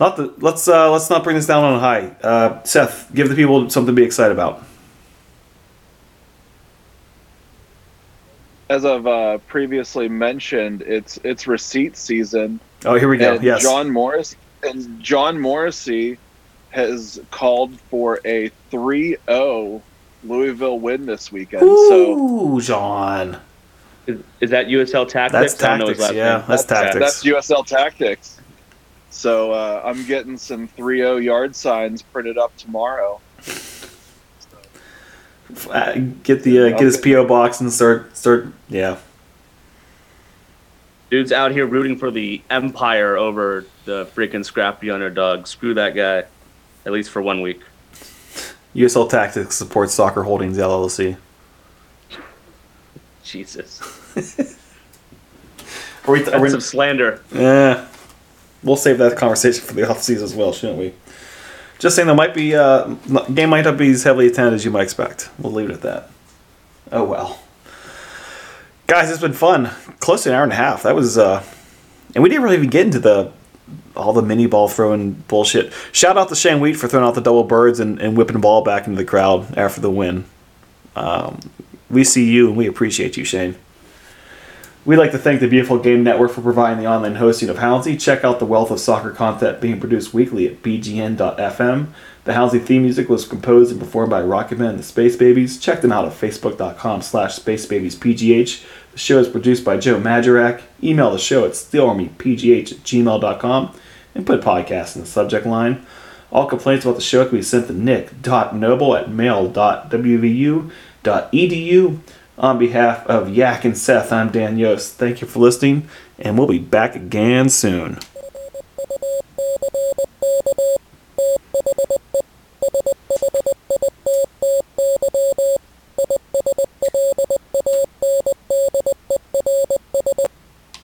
Not the, let's uh, let's not bring this down on high. Uh, Seth, give the people something to be excited about. As I've uh, previously mentioned, it's it's receipt season. Oh, here we go. and yes. John Morris and John Morrissey has called for a 3-0 Louisville win this weekend. So Ooh, John. Is, is that USL Tactics? That's I don't know his tactics. Yeah, name. that's tactics. that's USL Tactics. So uh, I'm getting some 3-0 yard signs printed up tomorrow. Uh, get the uh, get his PO box and start start. Yeah. Dude's out here rooting for the Empire over the freaking scrappy underdog. Screw that guy. At least for one week. USL Tactics supports Soccer Holdings LLC. Jesus. *laughs* Are we, are That's we, some slander. Yeah. We'll save that conversation for the *laughs* off season as well, shouldn't we? Just saying, there might be uh, game might not be as heavily attended as you might expect. We'll leave it at that. Oh well, guys, it's been fun. Close to an hour and a half. That was, uh, and we didn't really even get into the all the mini ball throwing bullshit. Shout out to Shane Wiedt for throwing out the double birds and, and whipping the ball back into the crowd after the win. Um, we see you and we appreciate you, Shane. We'd like to thank the Beautiful Game Network for providing the online hosting of Houndsy. Check out the wealth of soccer content being produced weekly at bgn.fm. The Houndsy theme music was composed and performed by Rocketman and the Space Babies. Check them out at facebook.com slash spacebabiespgh. The show is produced by Joe Majorak. Email the show at steelarmypgh at gmail.com and put podcast in the subject line. All complaints about the show can be sent to nick.noble at mail.wvu.edu. On behalf of Yak and Seth, I'm Dan Yost. Thank you for listening, and we'll be back again soon.